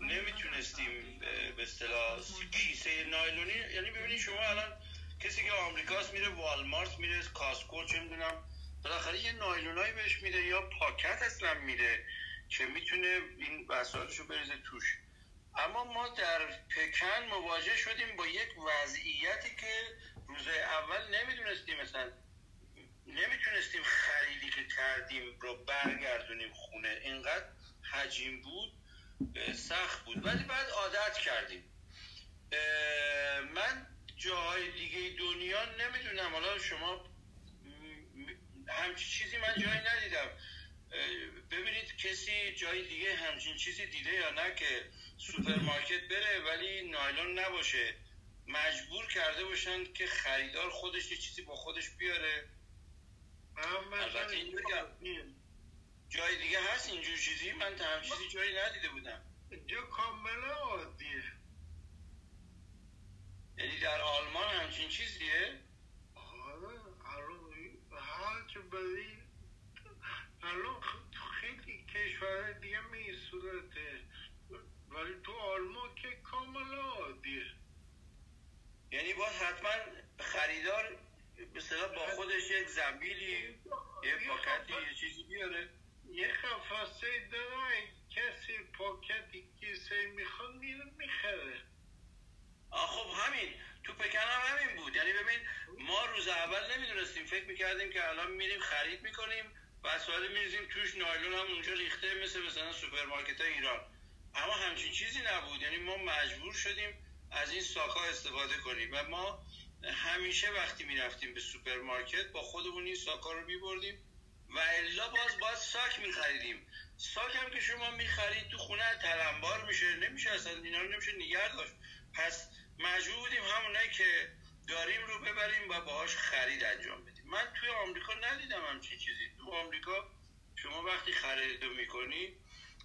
نمی‌تونستیم به اصطلاح کیسه نایلونی یعنی ببینید شما الان کسی که آمریکاست میره والمارت میره کاسکو چه می‌دونم بالاخره یه نایلونایی بهش میده یا پاکت اصلا میده. که می‌تونه این وسایلشو بریزه توش. اما ما در پکن مواجه شدیم با یک وضعیتی که روز اول نمی‌دونستیم مثلا نمی‌تونستیم خریدی که کردیم رو برگردونیم خونه. اینقدر حجیم بود سخت بود. ولی بعد عادت کردیم. من جاهای دیگه دنیا نمی‌دونم. حالا شما همچی چیزی من جایی ندیدم. ببینید کسی جای دیگه همچین چیزی دیده یا نه که سوپرمارکت بره ولی نایلون نباشه. مجبور کرده باشن که خریدار خودش یه چیزی با خودش بیاره. البته این بگم جای دیگه هست اینجور چیزی؟ من تا هم چیزی جایی ندیده بودم. اینجا کاملا عادیه. یعنی در آلمان همچین چیزیه؟ آره الان چه بری الان خیلی کشور دیگه می صورته. ولی تو آلمان که کاملا عادیه. یعنی باید حتما خریدار به با خودش یک زنبیلی یه پاکتی یه چیزی بیاره. یه خفاسه داره کسی پاکتی کسی می‌خواد میره می‌خره. خب همین. تو پکن هم همین بود. یعنی ببین ما روز اول نمی‌دونستیم. فکر می‌کردیم که الان میریم خرید می‌کنیم. وسایل میریزیم توش نایلون هم اونجا ریخته مثل مثلا سوپرمارکت ایران. اما همچین چیزی نبود. یعنی ما مجبور شدیم از این ساکا استفاده کنیم. و ما همیشه وقتی می‌رفتیم به سوپرمارکت با خودمون این ساکا رو میبردیم و الا باز باز ساک میخریدیم. ساک هم که شما می‌خرید تو خونه تلمبار میشه. نمیشه اصلا اینا رو نمیشه نگه داشت. پس مجبور بودیم همونایی که داریم رو ببریم و باهاش خرید انجام بدیم. من توی آمریکا ندیدم همچین چیزی. تو آمریکا شما وقتی خرید می‌کنی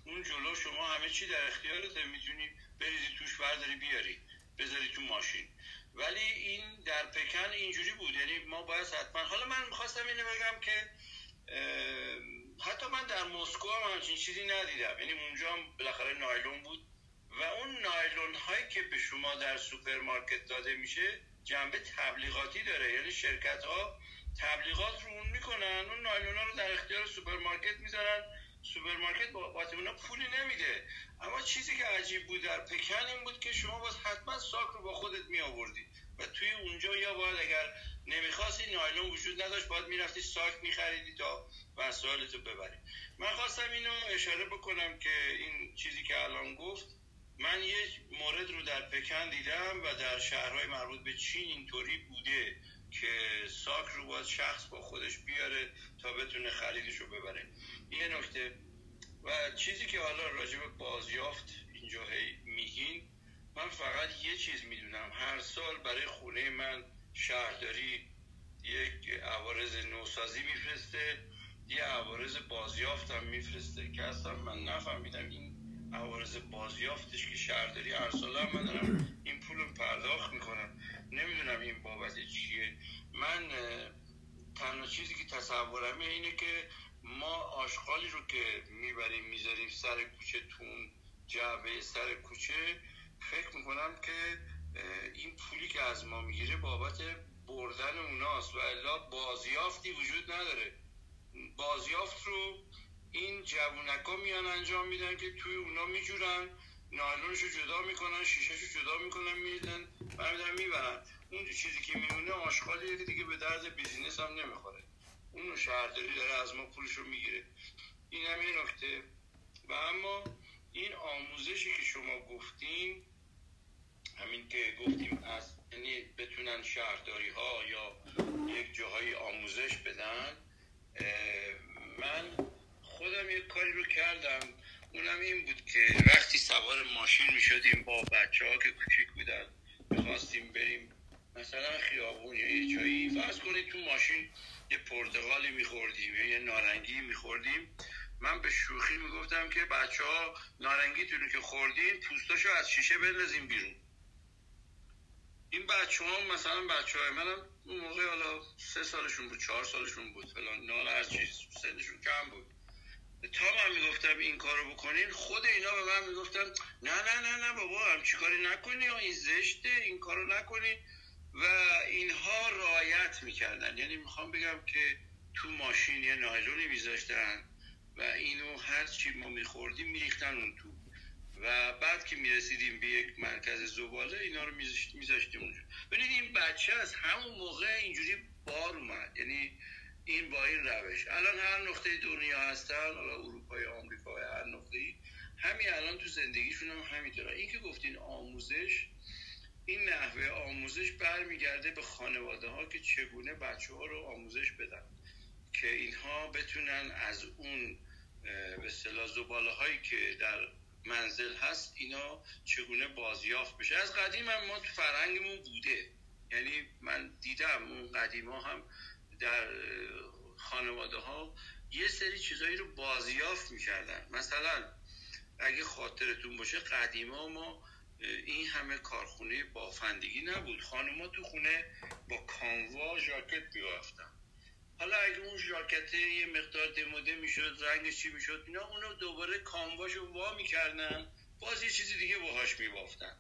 اون جلو شما همه چی در اختیارت می‌تونی بریزی توش برداری بیاری بذاری تو ماشین. ولی این در پکن اینجوری بود. یعنی ما باید حتما حالا من می‌خواستم اینو بگم که حتی من در مسکو هم همچین چیزی ندیدم. یعنی اونجا هم بالاخره نایلون بود. و اون نایلون هایی که به شما در سوپرمارکت داده میشه جنبه تبلیغاتی داره. یعنی شرکت ها تبلیغات رو اون می‌کنن اون نایلون ها رو در اختیار سوپرمارکت می‌ذارن. سوپرمارکت بابت اونا پولی نمیده. اما چیزی که عجیب بود در پکن این بود که شما باز حتما ساک رو با خودت می آوردی و توی اونجا یا باید اگر نمی‌خواستی نایلون وجود نداشت باید می‌رفتی ساک میخریدی تا وسایلتو ببری. من خواستم اینو اشاره بکنم که این چیزی که الان گفت من یک مورد رو در پکن دیدم و در شهرهای مربوط به چین اینطوری بوده. که ساک رو باید شخص با خودش بیاره تا بتونه خریدش رو ببره. یه نکته. و چیزی که حالا راجع به بازیافت اینجا میگین من فقط یه چیز می‌دونم. هر سال برای خونه من شهرداری یک عوارز نوسازی میفرسته یه عوارز بازیافت هم میفرسته که اصلا من نفهمیدم این عوارز بازیافتش که شهرداری هر سال هم من دارم این پول پرداخت می‌کنم. نمی‌دونم این بابت چیه. من تنها چیزی که تصورمه اینه که ما آشغالی رو که می‌بریم می‌ذاریم سر کوچه تون جعبه سر کوچه فکر می‌کنم که این پولی که از ما می‌گیره بابت بردن اوناست و الا بازیافتی وجود نداره. بازیافت رو این جوونکا میان انجام میدن که توی اونا میجورن نایلونشو جدا می‌کنن شیشهشو جدا می‌کنن میدن برمیدن می‌برن. اون چیزی که میمونه آشغالیه که دیگه به درد بیزینس هم نمی‌خوره. اونو شهرداری داره از ما پولشو می‌گیره. این هم یه نکته. و اما این آموزشی که شما گفتین همین که گفتیم از یعنی بتونن شهرداری ها یا یک جاهای آموزش بدن من خودم یک کاری رو کردم. اونم این بود که وقتی سوار ماشین می شدیم با بچه ها که کوچیک بودن می‌خواستیم بریم مثلا خیابون یا یه جایی. فرض کنید تو ماشین یه پرتغالی میخوردیم یه نارنگی میخوردیم. من به شوخی می‌گفتم که بچه ها نارنگیتونو که خوردین پوستاشو از شیشه بندازیم بیرون. این بچه ها مثلا بچه های منم اون موقع حالا سه سالشون بود چهار سالشون بود فلان نال هر چیز سنشون کم بود. تا من می‌گفتم این کارو بکنین خود اینا به من می‌گفتن نه نه نه نه بابا هم چیکاری نکنی این زشته این کارو نکنی. و اینها رایت می‌کردن. یعنی می‌خوام بگم که تو ماشین یه نایلونی میذاشتن و اینو هر چی ما میخوردیم میریختن اون تو. و بعد که می‌رسیدیم به یک مرکز زباله اینا رو میذاشتیم اونجا. ببینید این بچه از همون موقع اینجوری بار اومد. یعنی این با این روش. الان هر نقطه دنیا هستن حالا اروپا یا آمریکا یا هر نقطه ای همین الان تو زندگیشون هم همینطوره. این که گفتین آموزش این نحوه آموزش برمیگرده به خانواده ها که چگونه بچه ها رو آموزش بدن که اینها بتونن از اون به اصطلاح زباله هایی که در منزل هست اینا چگونه بازیافت بشه. از قدیم هم ما تو فرهنگمون بوده. یعنی من دیدم اون قدیما هم در خانواده ها یه سری چیزایی رو بازیافت می‌کردن. مثلا اگه خاطرتون باشه قدیما ما این همه کارخونه بافندگی نبود. خانوما تو خونه با کانوا ژاکت میبافتن. حالا اگه اون ژاکت یه مقدار دموده می‌شد رنگش چی می‌شد اینا اونو دوباره کانواشو وا می‌کردن. باز یه چیزی دیگه باهاش میبافتن.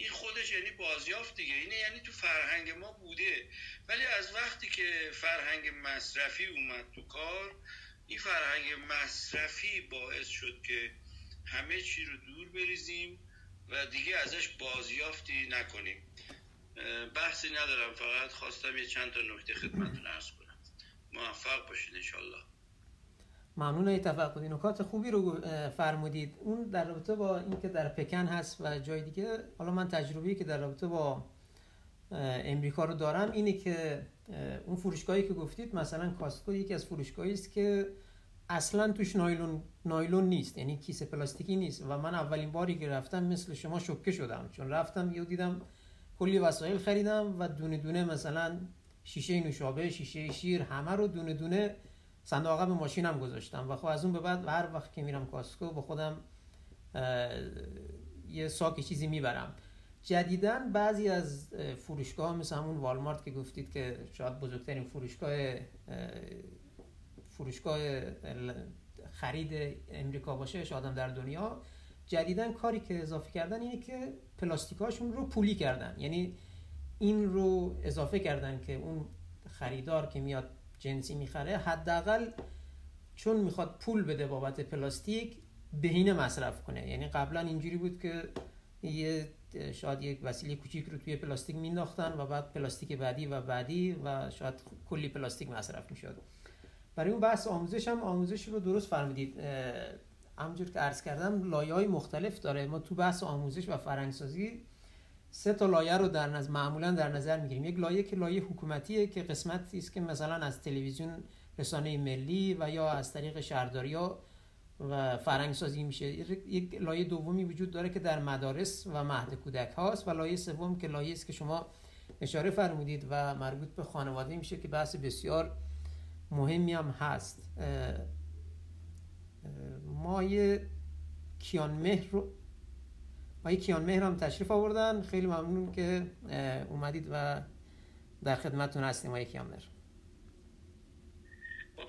این خودش یعنی بازیافت دیگه. اینه یعنی تو فرهنگ ما بوده. ولی از وقتی که فرهنگ مصرفی اومد تو کار این فرهنگ مصرفی باعث شد که همه چی رو دور بریزیم و دیگه ازش بازیافتی نکنیم. بحثی ندارم. فقط خواستم یه چند تا نکته خدمتتون ارز کنم. موفق باشید انشالله ممنون ای تفقدی نکات خوبی رو فرمودید. اون در رابطه با اینکه در پکن هست و جای دیگه حالا من تجربه‌ای که در رابطه با امریکا رو دارم اینه که اون فروشگاهی که گفتید مثلا کاسکو یکی از فروشگاهی است که اصلا توش نایلون نایلون نیست یعنی کیسه پلاستیکی نیست. و من اولین باری که رفتم مثل شما شوکه شدم. چون رفتم یه دیدم کلی وسایل خریدم و دونه دونه مثلا شیشه نوشابه شیشه شیر همه رو دونه دونه صندوق به ماشینم گذاشتم و خب از اون به بعد هر وقت که میرم کاسکو با خودم یه ساک چیزی می‌برم. جدیدا بعضی از فروشگاه مثل همون والمارت که گفتید که شاید بزرگترین فروشگاه فروشگاه خرید امریکا باشه شاید در دنیا جدیدا کاری که اضافه کردن اینه که پلاستیکاشون رو پولی کردن. یعنی این رو اضافه کردن که اون خریدار که میاد جنسی می‌خره حداقل چون می‌خواد پول بده بابت پلاستیک بهینه مصرف کنه. یعنی قبلا اینجوری بود که یه شاید یک وسیله کوچیک رو توی پلاستیک مینداختن و بعد پلاستیک بعدی و بعدی و شاید کلی پلاستیک مصرف می‌شد. برای اون بحث آموزش هم آموزش رو درست فرمودید. همونجور که عرض کردم لایه های مختلف داره. ما تو بحث آموزش و فرهنگسازی سه تا لایه رو در نظر معمولا در نظر می‌گیریم. یک لایه که لایه حکومتیه که قسمتی است که مثلا از تلویزیون رسانه ملی و یا از طریق شهرداری ها و فرنگ سازی میشه. یک لایه دومی وجود داره که در مدارس و مهد کودک هاست و لایه سوم که لایه است که شما اشاره فرمودید و مربوط به خانواده میشه که بحث بسیار مهمی هم هست. ما یه کیان مهر رو آقای کیان مهرم تشریف آوردن. خیلی ممنون که اومدید و در خدمتتون هستیم آقای کیان مهر خب،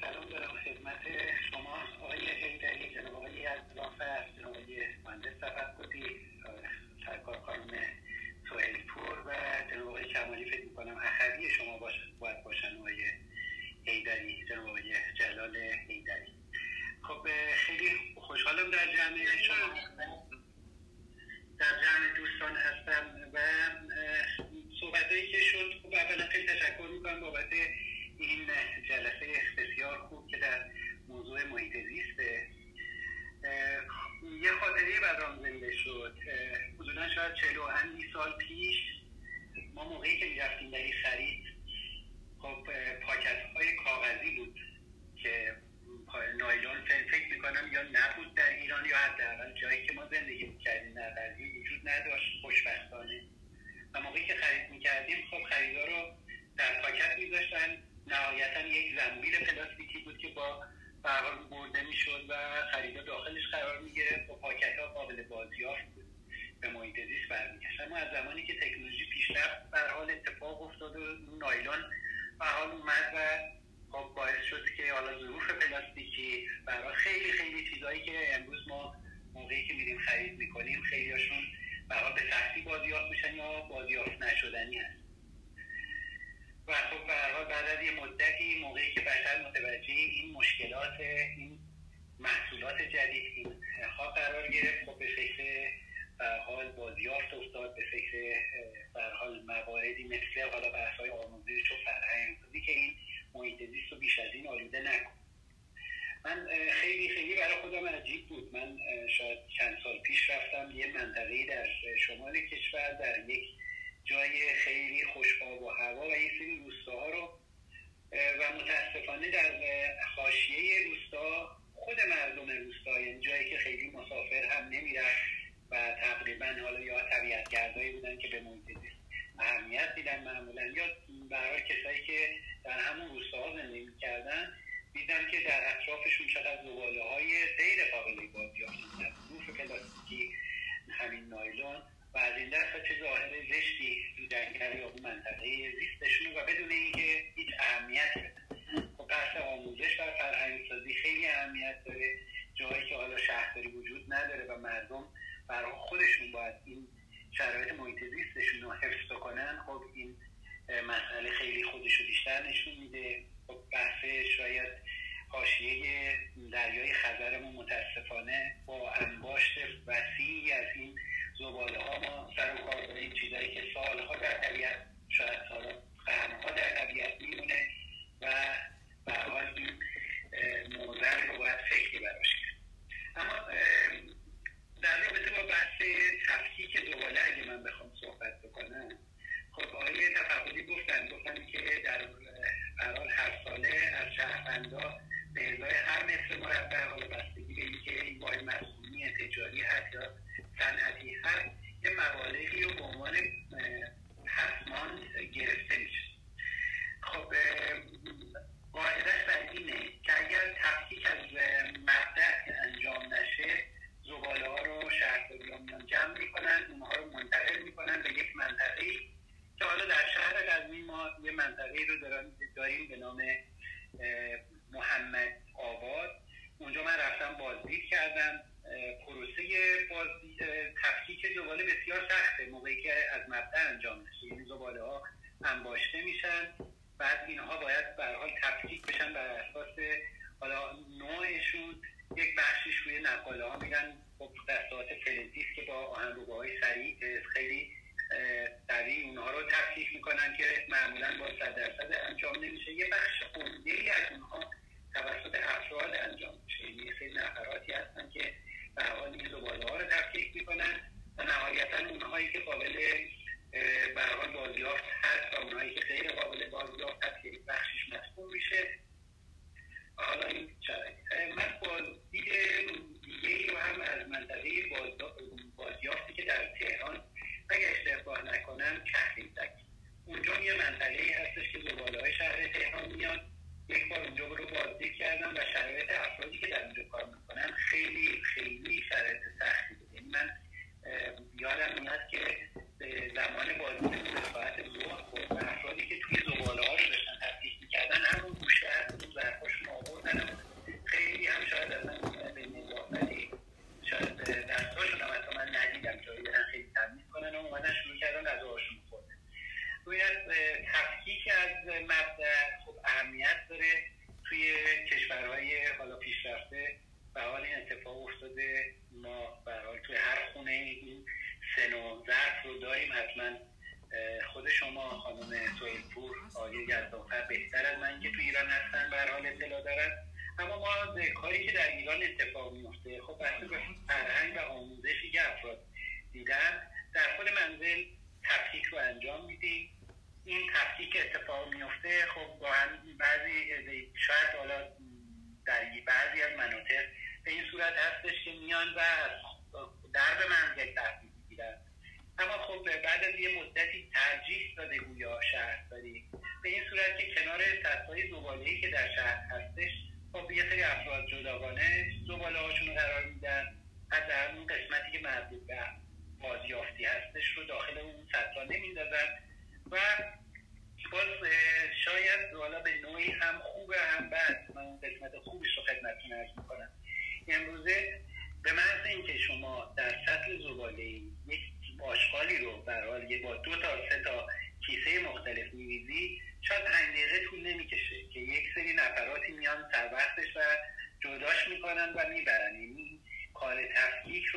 سلام در خدمت شما. آقای هیدری جناب آقای عبدالله جناب آقای مهندس تفقدی سرکار خانم سوالی پور و جناب آقای کمالی. می‌کنم اخری شما باید باشن آقای هیدری جناب آقای جلال هیدری خب خیلی خوشحالم در جمع شما. در جمع دوستان هستم و صحبتهایی که شد خوب اولا خیلی تشکر می‌کنم بابت این جلسه بسیار خوب که در موضوع محیط زیسته یه خاطری برام زنده شد. حدودا شاید چلو اندی سال پیش ما موقعی که می‌رفتیم برای خرید خب پاکت های کاغذی بود که نایلون فکر می‌کنم یا نبود در ایران یا حداقل جایی که ما زندگی می‌کردیم در وجود نداشت خوشبختانه. و موقعی که خرید می‌کردیم خب خریدا رو در پاکت میذاشتن. نهایتا یک زنبیل پلاستیکی بود که با برحال برده می‌شد و خریدا داخلش قرار می‌گرفت. و پاکت ها قابل بازیافت بود. به محیط زیست برمیگشت. اما از زمانی که تکنولوژی پیشرفت به حال اتفاق افتاد و نایلون به حال اومد و خب باعث شد که حالا ظروف پلاستیکی برای خیلی خیلی چیزهایی که امروز ما موقعی که میریم خرید می‌کنیم خیلی هاشون برای به سختی بازیافت میشن یا بازیافت نشدنی هست. و خب برای بعد از یه مدتی موقعی که بشر متوجه این مشکلات این محصولات جدید ها قرار گرفت خب به فکر حال بازیافت افتاد به فکر حال مواردی مثل حالا بحث های آموزش و فرهنگ که این محیط زیست رو بیش از این آلوده نکن. من خیلی خیلی برای خودم عجیب بود. من شاید چند سال پیش رفتم یه منطقه در شمال کشور در یک جای خیلی خوش آب و هوا و یه سری روستاها رو و متاسفانه در حاشیه روستا خود مردم روستا یعنی جایی که خیلی مسافر هم نمی‌رفت و تقریبا حالا یا طبیعت بودن که به محیط زیست اهمیت دیدن معمولا یا برای کسایی که در همون روستاها زندگی می‌کردن دیدم که در اطرافشون چقدر زباله های غیر قابل بازیافت یافتن روف پلاستیکی همین نایلون و از این دست چه ظاهر زشتی تو جنگل یا منطقه زیستشون و بدون اینکه هیچ اهمیت بدن. خب آموزش و فرهنگسازی خیلی اهمیت داره. جایی که حالا شهرداری وجود نداره و مردم برای خودشون باید این شرایط محیط زیستشون رو حفظ بکنن خب این مسئله خیلی خودش رو بیشتر نشون میده. خب بحث شاید حاشیه دریای خزرمون متاسفانه با انباشت وسیعی از این زباله ها ما سر و کار داریم چیزایی که سالها در طبیعت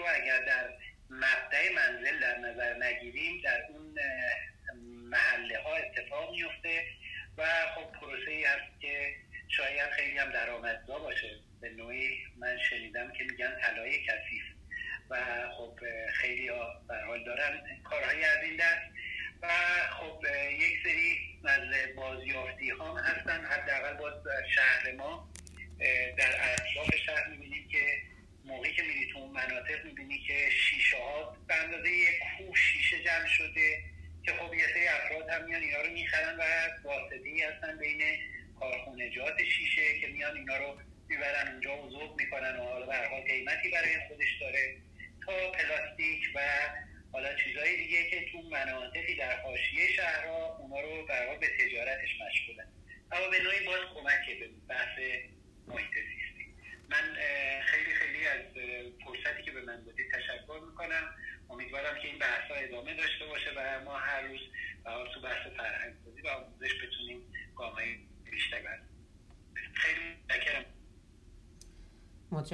swear to God, that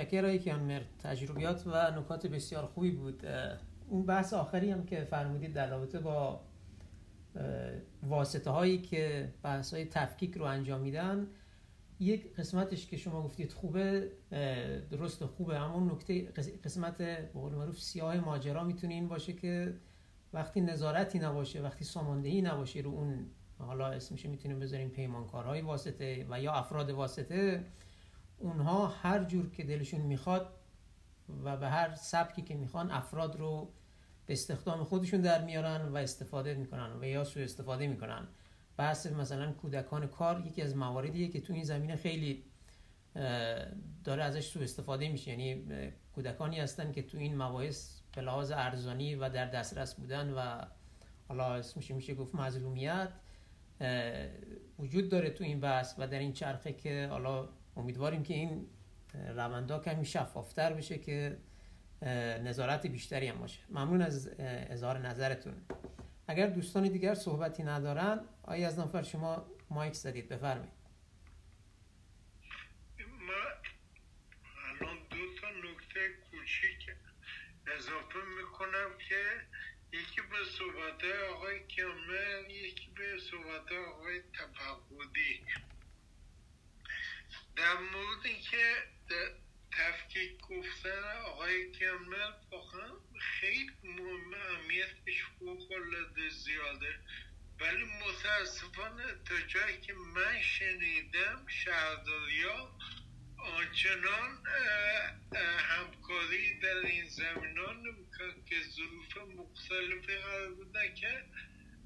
متشکر کیانمر تجربیات و نکات بسیار خوبی بود. اون بحث آخری هم که فرمودید در رابطه با واسطه هایی که بحث های تفکیک رو انجام میدن یک قسمتش که شما گفتید خوبه درست خوبه. اما اون نکته قسمت به قول معروف سیاه ماجرا می‌تونه این باشه که وقتی نظارتی نباشه وقتی ساماندهی نباشه رو اون حالا اسمش می‌تونیم بذاریم پیمانکارهای واسطه و یا افراد واسطه اونها هر جور که دلشون می‌خواد و به هر سبکی که می‌خوان افراد رو به استخدام خودشون در میارن و استفاده می‌کنن و یا سوء استفاده می‌کنن. بحث مثلا کودکان کار یکی از مواردیه که تو این زمینه خیلی داره ازش سوء استفاده میشه. یعنی کودکانی هستن که تو این مواعظ به لحاظ ارزانی و در دسترس بودن و حالا اسمش میشه گفت مظلومیت وجود داره تو این بحث و در این چرخه که حالا امیدواریم که این روندها کمی شفافتر بشه که نظارت بیشتری هم باشه. ممنون از اظهار نظرتون. اگر دوستان دیگر صحبتی ندارن آیا از نفر شما مایک زدید؟ بفرمایید. ما الان دو تا نکته کوچیک اضافه می‌کنم که یکی به صحبت آقای کامل یکی به صحبت آقای تفقودی در مورد که تفکیک گفتن آقای کمل واقعا خیلی اهمیتش فوق العاده زیاده. ولی متاسفانه تا جایی که من شنیدم شهرداریا آنچنان همکاری در این زمین نمیکن که ظروف مختلفی قرار بودن که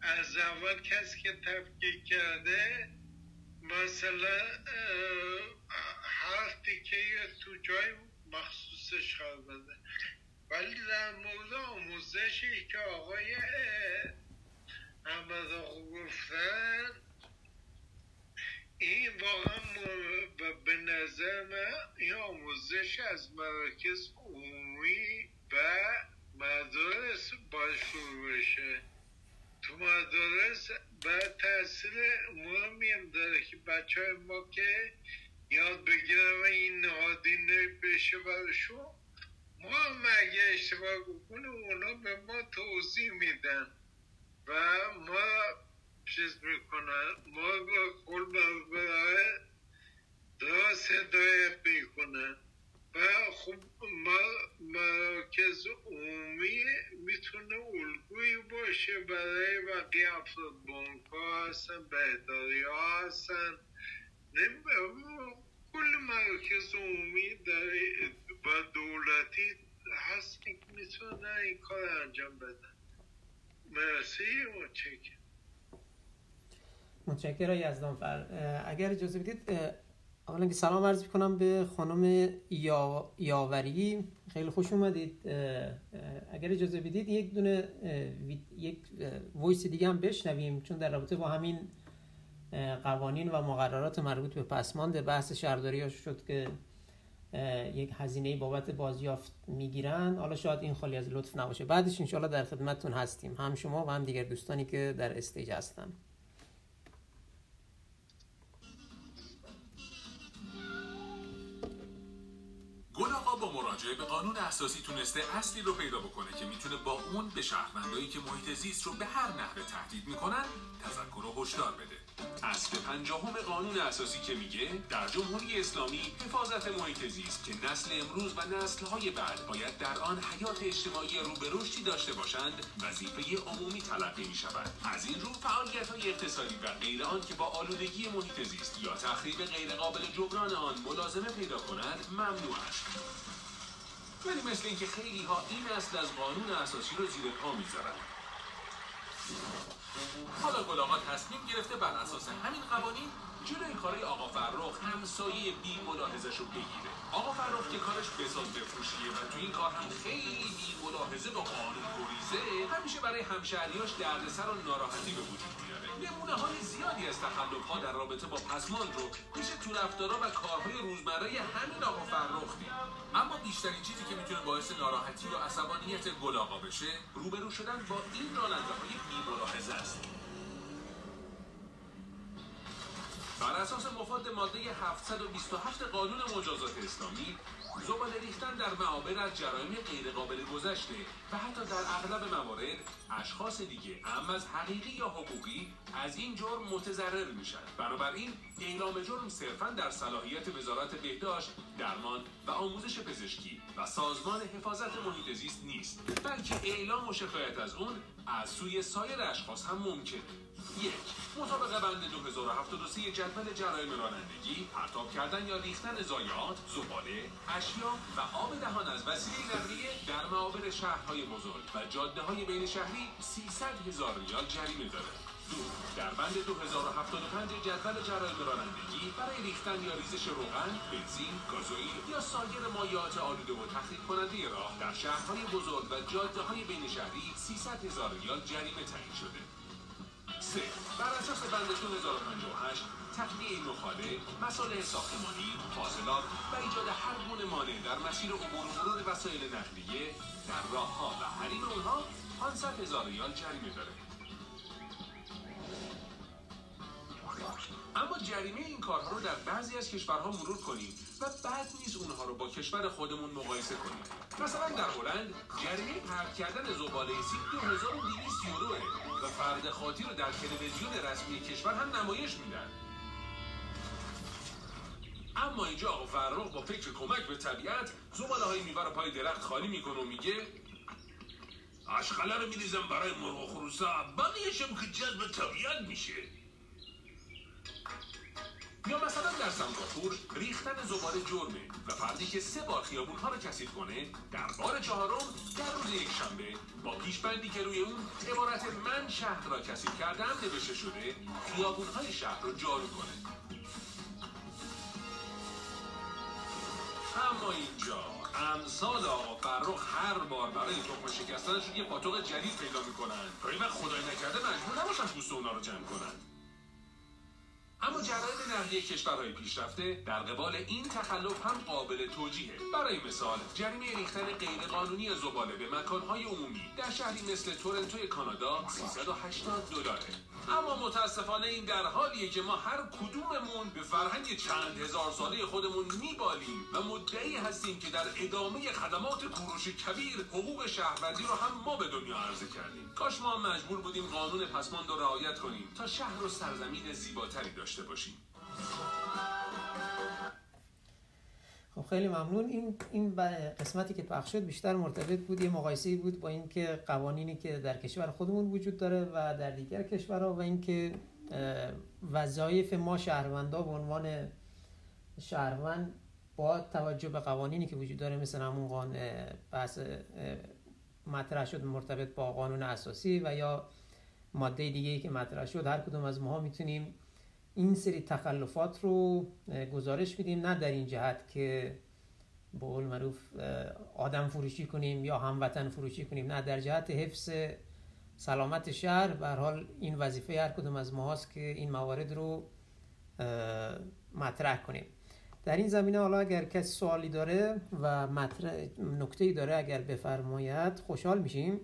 از اول کسی که تفکیک کرده مثلا هر تیکه تو جای مخصوصش قرار بده. ولی در مورد آموزشی که آقای احمد آقا گفتن این واقعا به نظر من این آموزش از مراکز عمومی و مدارس باید شروع بشه. تو مدارس و تاثیر مهمی هم داره که بچه های ما که یاد بگیرن و این نهادین بشه برشون ما هم اگه اشتباه بکنیم اونا به ما توضیح میدن و ما چیز می‌کنن ما با کل برای راست هدایت می‌کنن و خب ما مراکز عمومی می‌تونه الگویی باشه. برای بقیه افراد بانک ها هستن بهداری ها هستن. کل مراکز عمومی در و دولتی هستن که می‌تونن این کار انجام بدن مرسی متشکرم متشکرم یزدان فر. اگر اجازه بدید اولا که سلام عرض کنم به خانم یا... یاوری. خیلی خوش اومدید. اگر اجازه بدید یک دونه یک ویس دیگه هم بشنویم چون در رابطه با همین قوانین و مقررات مربوط به پسماند بحث شهرداری ها شد که یک هزینه بابت بازیافت می‌گیرن. حالا شاید این خالی از لطف نباشه. بعدش انشاءالله در خدمتتون هستیم. هم شما و هم دیگر دوستانی که در استیج هستن. مراجعه به قانون اساسی تونسته اصلی رو پیدا بکنه که می‌تونه با اون به شهروندایی که محیط زیست رو به هر نحوه تهدید می‌کنن تذکر و هشدار بده. اصل پنجاهم قانون اساسی که میگه در جمهوری اسلامی حفاظت محیط زیست که نسل امروز و نسلهای بعد باید در آن حیات اجتماعی رو به رشدی داشته باشند وظیفه عمومی تلقی می شود از این رو فعالیت های اقتصادی و غیر آن که با آلودگی محیط زیست یا تخریب غیرقابل جبران آن ملازمه پیدا کنند ممنوع است. ولی مثل اینکه خیلی ها این اصل از قانون اساسی رو زیر پا می‌ذارند حالا گل تصمیم گرفته بر اساس همین قوانین جلوی کارای آقا فرخ همسایه بی ملاحظش رو بگیره. آقا فرخ که کارش بساز بفروشیه و تو این کار هم خیلی بی ملاحظه با قانون گریزه همیشه برای همشهریاش دردسر و ناراحتی به وجود نمونه های زیادی از تخلف ها در رابطه با پسمان رو میشه تو رفتارا و کارهای روزمره همین آقا فرخ اما بیشترین چیزی که می‌تونه باعث ناراحتی و عصبانیت گل آقا بشه روبرو شدن با این راننده های بی ملاحظه است. بر اساس مفاد ماده 727 قانون مجازات اسلامی زباله ریختن در معابر از جرایم غیرقابل گذشته و حتی در اغلب موارد اشخاص دیگه هم از حقیقی یا حقوقی از این جرم متضرر میشن. بنابراین اعلام جرم صرفا در صلاحیت وزارت بهداشت درمان و آموزش پزشکی و سازمان حفاظت محیط زیست نیست بلکه اعلام و شکایت از اون از سوی سایر اشخاص هم ممکنه یک. مطابق بند 2073 جدول جرایم رانندگی پرتاب کردن یا ریختن زایات زباله اشیا و آب دهان از وسیله نقلیه در معابر شهرهای بزرگ و جاده های بین شهری 300 هزار ریال جریمه داره. دو. در بند 2075 جدول جرایم رانندگی برای ریختن یا ریزش روغن، بنزین، گازوئیل یا سایر مایعات آلوده و تخریب کننده راه در شهرهای بزرگ و جاده های بین شهری 300 هزار ریال جریمه تعیین شده. 3. بر اساس بند 2058 تخلیه مخالف، مسائل ساختمانی، فاصلات و ایجاد هر گونه مانع در مسیر عبور و مرور وسایل نقلیه در راهها و حریم اونها 500 هزار ریال جریمه داره. اما جریمه این کارها رو در بعضی از کشورها مرور کنیم و بعد نیز اونها رو با کشور خودمون مقایسه کنیم. مثلا در هلند جریمه پرت کردن زباله سیب 2200 یوروه و فرد خاطی رو در تلویزیون رسمی کشور هم نمایش میدن. اما اینجا آقا فرخ با فکر کمک به طبیعت زباله های میوه رو پای درخت خالی می‌کنه و میگه آشغاله رو میریزم برای مرغ و خروسا. بقیهشم که جذب طبیعت میشه. یا مثلا در سنگاپور ریختن زباله جرمه و فردی که سه بار خیابون ها رو کثیف کنه در بار چهارم در روز یک شنبه با پیشبندی که روی اون عبارت من شهر را کثیف کردم نوشته شده خیابون های شهر رو جارو کنه. اما اینجا امثال آقا فرخ هر بار برای تخم شکستنشون یه پاتوق جدید پیدا می‌کنن. تا وقت خدای نکرده مجبور نباشن پوست اونا رو جمع کنن. اما جراید نقدی کشورهای پیشرفته در قبال این تخلف هم قابل توجیهه. برای مثال جریمه ریختن غیرقانونی زباله به مکانهای عمومی در شهری مثل تورنتوی کانادا 380 دلاره. اما متاسفانه این در حالیه که ما هر کدوممون به فرهنگ چند هزار ساله خودمون میبالیم و مدعی هستیم که در ادامه خدمات کوروش کبیر حقوق شهروندی رو هم ما به دنیا عرضه کردیم. کاش ما مجبور بودیم قانون پسماند رو رعایت کنیم تا شهر و سرزمین زیباتری داشته باشیم. خب خیلی ممنون. این این قسمتی که پخش شد بیشتر مرتبط بود یه مقایسه بود با اینکه قوانینی که در کشور خودمون وجود داره و در دیگر کشورها و اینکه وظایف ما شهروندا به عنوان شهروند با توجه به قوانینی که وجود داره مثل همون قانون بحث مطرح شد مرتبط با قانون اساسی و یا ماده دیگه ای که مطرح شد هر کدوم از ماها می‌تونیم این سری تخلفات رو گزارش میدیم. نه در این جهت که به قول معروف آدم فروشی کنیم یا هموطن فروشی کنیم. نه در جهت حفظ سلامت شهر. به حال این وظیفه هر کدوم از ماهاست که این موارد رو مطرح کنیم. در این زمینه حالا اگر کسی سوالی داره و مطرح نکته داره اگر بفرماید خوشحال میشیم.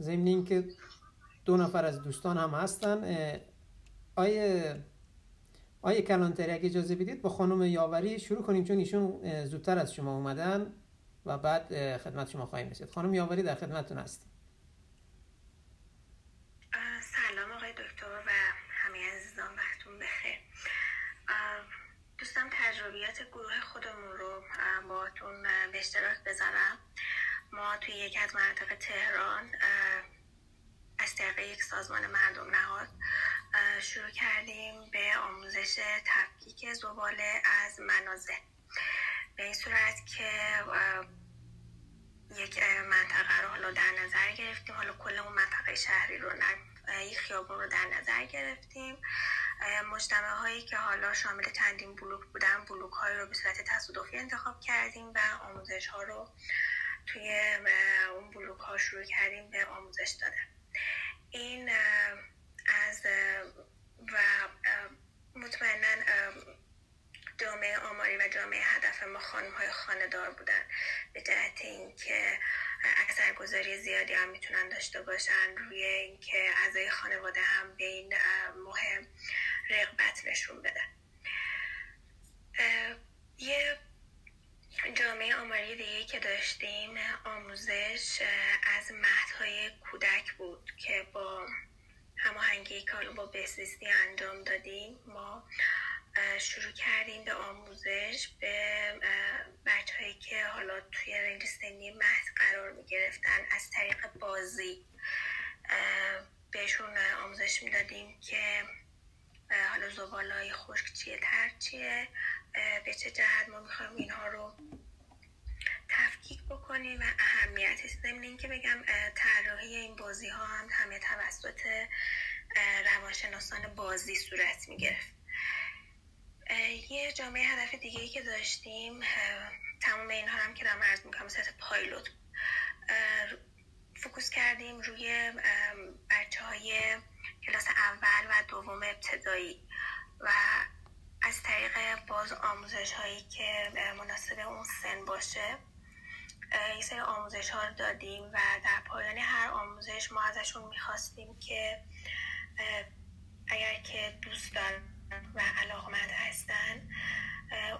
ضمن اینکه دو نفر از دوستان هم هستن. آیه آیه کلانتری اگه اجازه بدید با خانم یاوری شروع کنیم چون ایشون زودتر از شما اومدن و بعد خدمت شما خواهیم رسید. خانم یاوری در خدمتتون هست سلام آقای دکتر و همه عزیزان وقتون بخیر. دوستم تجربیات گروه خودمون رو باهاتون به اشتراک بذارم. ما توی یکی از مناطق تهران طریق یک سازمان مردم نهاد شروع کردیم به آموزش تفکیک زباله از منازل به این صورت که یک منطقه رو حالا در نظر گرفتیم. حالا کل اون منطقه شهری رو یک خیابون رو در نظر گرفتیم. مجتمع هایی که حالا شامل چندین بلوک بودن بلوک هایی رو به صورت تصادفی انتخاب کردیم و آموزش ها رو توی اون بلوک ها شروع کردیم به آموزش دادن. این از و مطمئنا جامعه آماری و جامعه هدف ما خانم های خاندار بودن. به جهت اینکه اثرگذاری زیادی هم می‌تونن داشته باشن روی اینکه اعضای خانواده هم به این مهم رغبت نشون بدن. یه جامعه آماری دیگه که داشتیم آموزش از مهدهای کودک بود که با هماهنگی حالا با بهزیستی انجام دادیم. ما شروع کردیم به آموزش به بچه هایی که حالا توی رنج سنی مهد قرار می گرفتن از طریق بازی. بهشون آموزش می‌دادیم که حالا زباله های خشک چیه تر چیه. به چه جهت ما می‌خوایم اینها رو تفکیک بکنیم و اهمیت ضمن اینکه بگم طراحی این بازی ها هم همه توسط روانشناسان بازی صورت می گرفت یه جامعه هدف دیگه ای که داشتیم تمام اینها هم که دارم عرض می‌کنم سطح پایلوت. فکوس کردیم روی بچه های کلاس اول و دوم ابتدایی و از طریق باز آموزش هایی که مناسب اون سن باشه یه سری آموزش ها رو دادیم و در پایان هر آموزش ما ازشون می‌خواستیم که اگر که دوست دارن و علاقمند هستن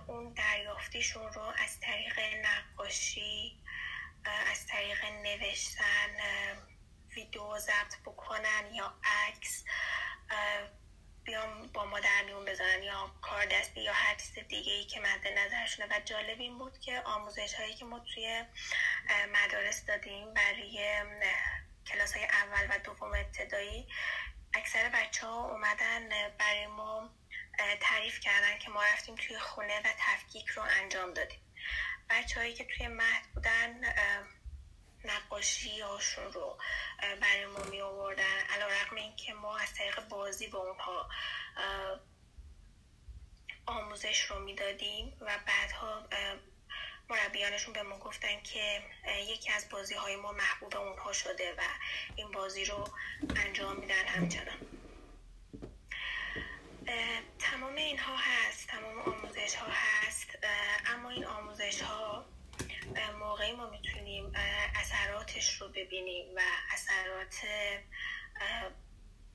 اون دریافتیشون رو از طریق نقاشی از طریق نوشتن ویدیو ضبط بکنن یا عکس بیام با ما در میون بذارن یا کار دستی یا هر چیز دیگه ای که مد نظرشونه. و جالب این بود که آموزش هایی که ما توی مدارس دادیم برای کلاس های اول و دوم ابتدایی اکثر بچه ها اومدن برای ما تعریف کردن که ما رفتیم توی خونه و تفکیک رو انجام دادیم. بچه هایی که توی مهد بودن نقاشی هاشون رو برای ما می آوردن. علا رقم این که ما از طریق بازی به اونها آموزش رو می‌دادیم و بعدها مربیانشون به ما گفتن که یکی از بازی های ما محبوب اونها شده و این بازی رو انجام میدن همچنان. تمام اینها هست تمام آموزش ها هست اما این آموزش ها موقعی ما می‌تونیم اثراتش رو ببینیم و اثرات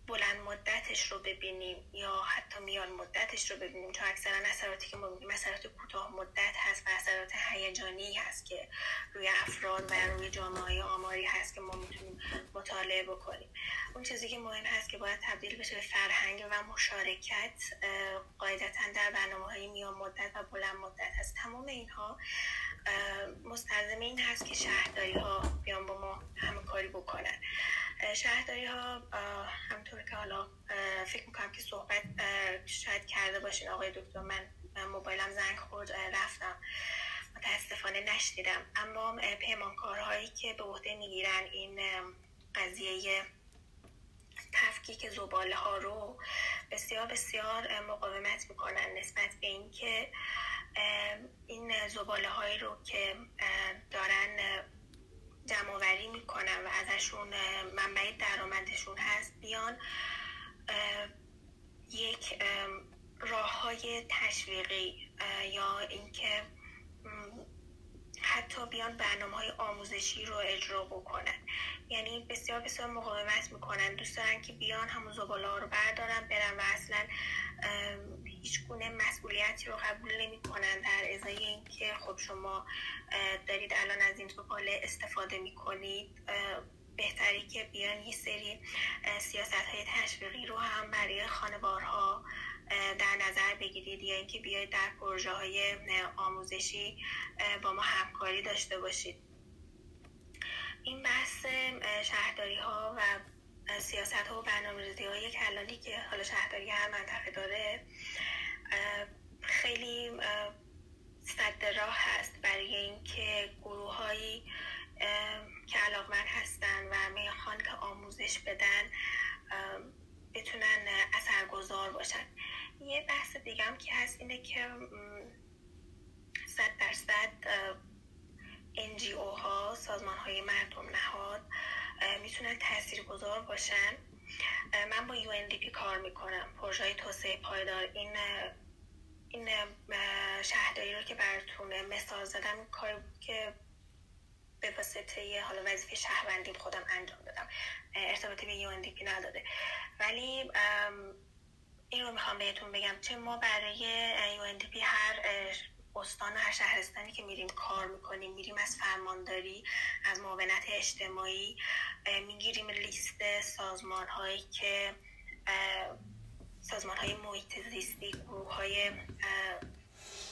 بلند مدتش رو ببینیم یا حتی میان مدتش رو ببینیم. چون اکثرا اثراتی که ما میگیم اثرات کوتاه مدت هست و اثرات هیجانی هست که روی افراد و روی جامعه آماری هست که ما می‌تونیم مطالعه بکنیم. اون چیزی که مهم هست که باید تبدیل بشه به فرهنگ و مشارکت قاعدتا در برنامه های میان مدت و بلند مدت هست. تمام اینها مستلزم این هست که شهرداری ها بیان با ما همه کاری بکنن. شهرداری ها همطور که حالا فکر می‌کنم که صحبت شاید کرده باشین. آقای دکتر من موبایلم زنگ خورد رفتم. متاسفانه نشنیدم. اما پیمانکارهایی که به عهده می‌گیرن این قضیه تفکیک زباله ها رو بسیار بسیار مقاومت می‌کنن نسبت به اینکه این زباله هایی رو که دارن جمعوری می‌کنن و ازشون منبع درآمدشون هست بیان یک راه های تشویقی یا اینکه حتی بیان برنامه های آموزشی رو اجرا بکنن. یعنی بسیار بسیار مقاومت می‌کنن. دوست دارن که بیان همون زباله ها رو بردارن برن و اصلا هیچ گونه مسئولیتی رو قبول نمی کنن در ازای اینکه خب شما دارید الان از این زباله استفاده می کنید بهتری که بیان یه سری سیاست های تشویقی رو هم برای خانوارها در نظر بگیرید یا اینکه بیاید در پروژه های آموزشی با ما همکاری داشته باشید. این بحث شهرداری ها و سیاست ها و برنامه های کلانی که حالا شهرداری هر منطقه داره خیلی صد راه هست برای اینکه گروه هایی که علاقمند هستن و می‌خوان که آموزش بدن بتونن اثرگذار باشن. یه بحث دیگه هم که هست اینه که صد درصد NGO ها سازمان های مردم نهاد می‌تونن تأثیر گذار باشن من با UNDP کار می‌کنم. پروژه توسعه پایدار. این این شهرداری رو که براتون مثال زدم کار که به واسطه حالا وظیفه شهروندی خودم انجام دادم. ارتباطی به UNDP نداده ولی این رو می‌خوام بهتون بگم چه ما برای UNDP هر استان هر شهرستانی که میریم کار می‌کنیم میریم از فرمانداری از معاونت اجتماعی می‌گیریم لیست سازمان هایی که سازمان های محیط زیستی گروه های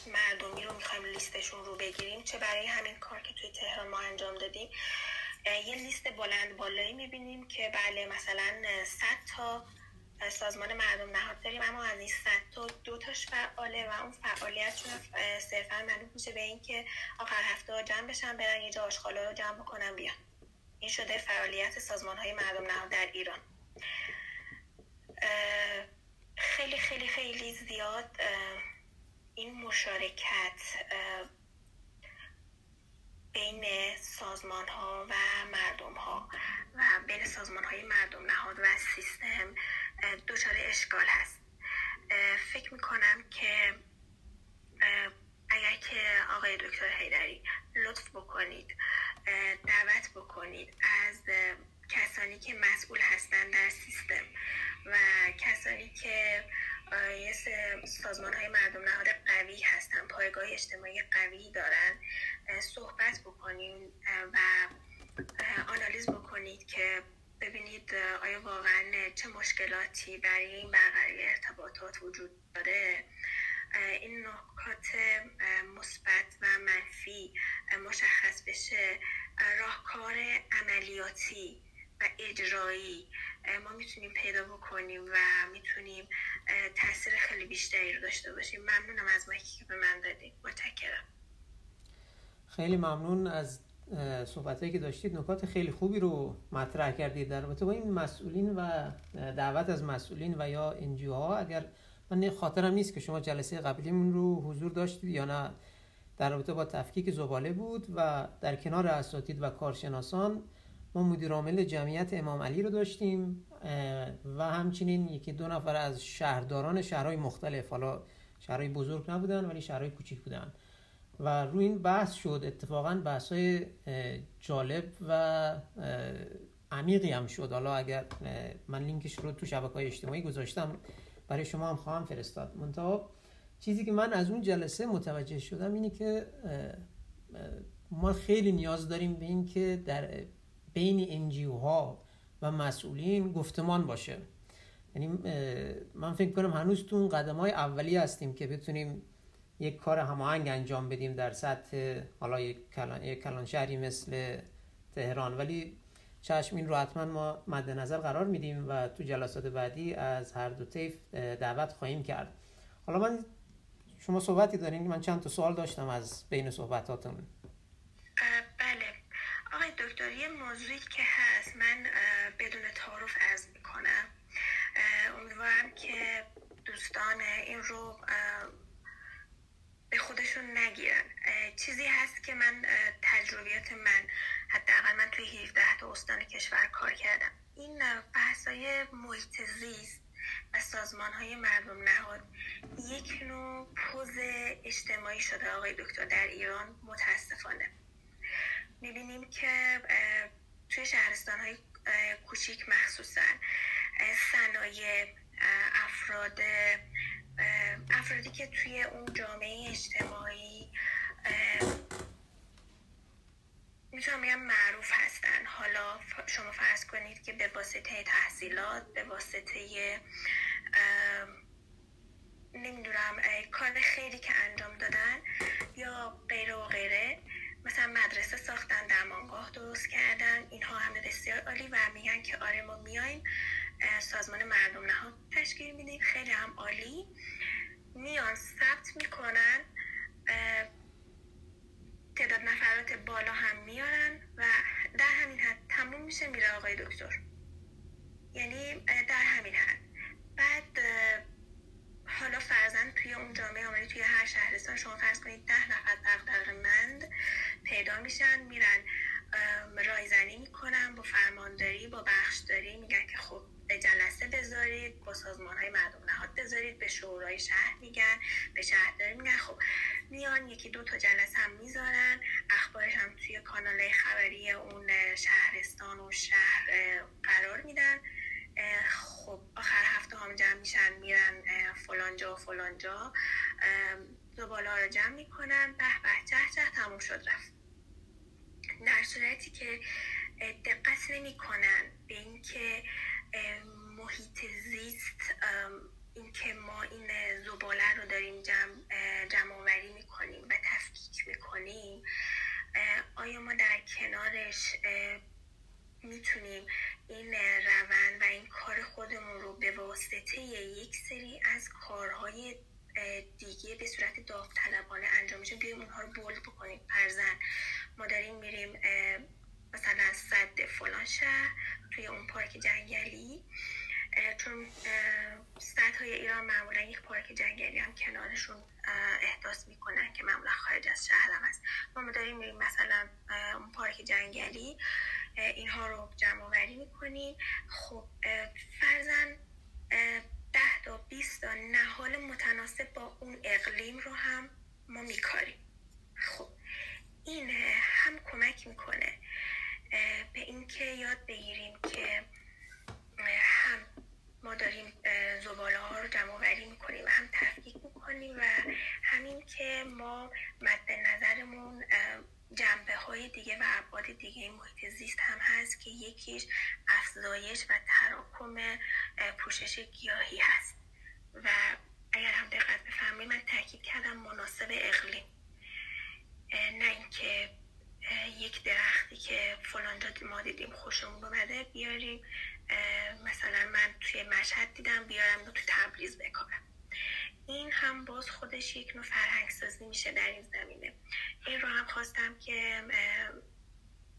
مردمی رو می‌خوایم لیستشون رو بگیریم. چه برای همین کار که توی تهران ما انجام دادیم. یه لیست بلند بالایی می‌بینیم که بله مثلا 100 تا سازمان مردم نهاد داریم. اما از این صد تا دو تاش فعاله و اون فعالیتشون صرفا معلوم میشه به اینکه آخر هفته جمع بشن برن یه جا آشغالا رو جمع بکنن بیان. این شده فعالیت سازمان های مردم نهاد در ایران. خیلی خیلی خیلی زیاد این مشارکت بین سازمان ها و مردم ها و بین سازمان های مردم نهاد و سیستم دچار اشکال هست. فکر می‌کنم که اگر که آقای دکتر حیدری لطف بکنید دعوت بکنید از کسانی که مسئول هستند در سیستم و کسانی که سازمان های مردم نهاد قوی هستن پایگاه اجتماعی قوی دارن. صحبت بکنید و آنالیز بکنید که ببینید آیا واقعا چه مشکلاتی برای این برقراری ارتباطات وجود داره. این نکات مثبت و منفی مشخص بشه. راهکار عملیاتی و اجرایی. ما می‌تونیم پیدا بکنیم و می‌تونیم تاثیر خیلی بیشتری رو داشته باشیم. ممنونم از مایکی که به من دادید متشکرم. خیلی ممنون از صحبت که داشتید. نکات خیلی خوبی رو مطرح کردید در رابطه با این مسئولین و دعوت از مسئولین و یا انجیو ها اگر من خاطرم نیست که شما جلسه قبلیمون رو حضور داشتید یا نه. در رابطه با تفکیک زباله بود و در کنار اساتید و کارشناسان ما مدیر عامل جمعیت امام علی رو داشتیم و همچنین یکی دو نفر از شهرداران شهرهای مختلف حالا شهرهای بزرگ نبودن ولی شهرهای کوچیک بودن. و روی این بحث شد اتفاقا بحث های جالب و عمیقی هم شد. حالا اگر من لینکش رو تو شبکه های اجتماعی گذاشتم برای شما هم خواهم فرستاد. منتها چیزی که من از اون جلسه متوجه شدم اینه که ما خیلی نیاز داریم به این که در بین انجیو ها و مسئولین گفتمان باشه. یعنی من فکر کنم هنوز تو اون قدم های اولی هستیم که بتونیم یک کار هماهنگ انجام بدیم در سطح حالا یک کلان, شهری مثل تهران. ولی چشم این رو حتما ما مد نظر قرار میدیم و تو جلسات بعدی از هر دو طیف دعوت خواهیم کرد. حالا من شما صحبتی دارین؟ من چند تا سوال داشتم از بین صحبتاتون. بله. آقای دکتر یه موضوعی که هست من بدون تعارف از می‌کنم. امیدوارم که دوستان این رو به خودشون نگیرن. چیزی هست که من تجربیات من حداقل من توی 17 تا استان کشور کار کردم. این بحثای محیط زیست و سازمان های مردم نهاد یک نوع پوز اجتماعی شده آقای دکتر در ایران متاسفانه. می‌بینیم که توی شهرستان های کوچیک مخصوصا صنایع افراد افرادی که توی اون جامعه اجتماعی می‌تونم بگم معروف هستن. حالا شما فرض کنید که به واسطه تحصیلات به واسطه نمی‌دونم کار خیلی که انجام دادن یا غیره و غیره. مثلا مدرسه ساختن درمانگاه درست کردن اینها همه بسیار عالی و میگن که آره ما میایم سازمان مردم نهاد تشکیل میدیم. خیلی هم عالی. میان ثبت می‌کنن تعداد نفرات بالا هم میارن و در همین حد تموم میشه میره آقای دکتر. یعنی در همین حد. بعد حالا فرزن توی اون جامعه آمده توی هر شهرستان شما فرض کنید ده نفر مند پیدا میشن میرن رایزنی می‌کنن با فرمانداری با بخشداری میگن که خب به جلسه بذارید با سازمان های مردم نهاد بذارید به شورای شهر میگن به شهرداری میگن. خب میان یکی دو تا جلسه هم می‌ذارن اخبارش هم توی کانال خبری اون شهرستان و شهر قرار میدن. خب آخر هفته هم جمع میشن میرن فلانجا و فلانجا. زباله رو جمع می‌کنن به به چه چه تموم شد رفت. در صورتی که دقت نمی‌کنن به اینکه محیط زیست اینکه ما این زباله رو داریم جمع, جمع آوری می‌کنیم و تفکیک می‌کنیم آیا ما در کنارش می‌تونیم این روند و این کار خودمون رو به واسطه یک سری از کارهای دیگه به صورت داوطلبانه انجام میشه. بیایم اونها رو بولد بکنیم. فرزن ما داریم میریم مثلا صد فلان شهر توی اون پارک جنگلی. چون سطح های ایران معمولا یک پارک جنگلی هم کنارشون احداث می‌کنن که معمولا خارج از شهر هم هست. ما داریم میریم مثلا اون پارک جنگلی. اینها رو جمع آوری می‌کنیم. خب فرزن ده تا 20 تا نهال متناسب با اون اقلیم رو هم ما میکاریم. خب این هم کمک می‌کنه به اینکه یاد بگیریم که هم ما داریم زباله ها رو جمع آوری می‌کنیم و هم تفکیک می‌کنیم و همین که ما مد نظرمون جنبه های دیگه و ابعاد دیگه محیط زیست هم هست که یکیش افزایش و تراکم پوشش گیاهی هست. و اگر هم دقت بفرمایید من تاکید کردم مناسب اقلیم. نه اینکه یک درختی که فلانجا ما دیدیم خوشمون اومده بیاریم. مثلا من توی مشهد دیدم بیارم رو تو تبریز بکارم. این هم باز خودش یک نوع فرهنگ سازی میشه در این زمینه. این رو هم خواستم که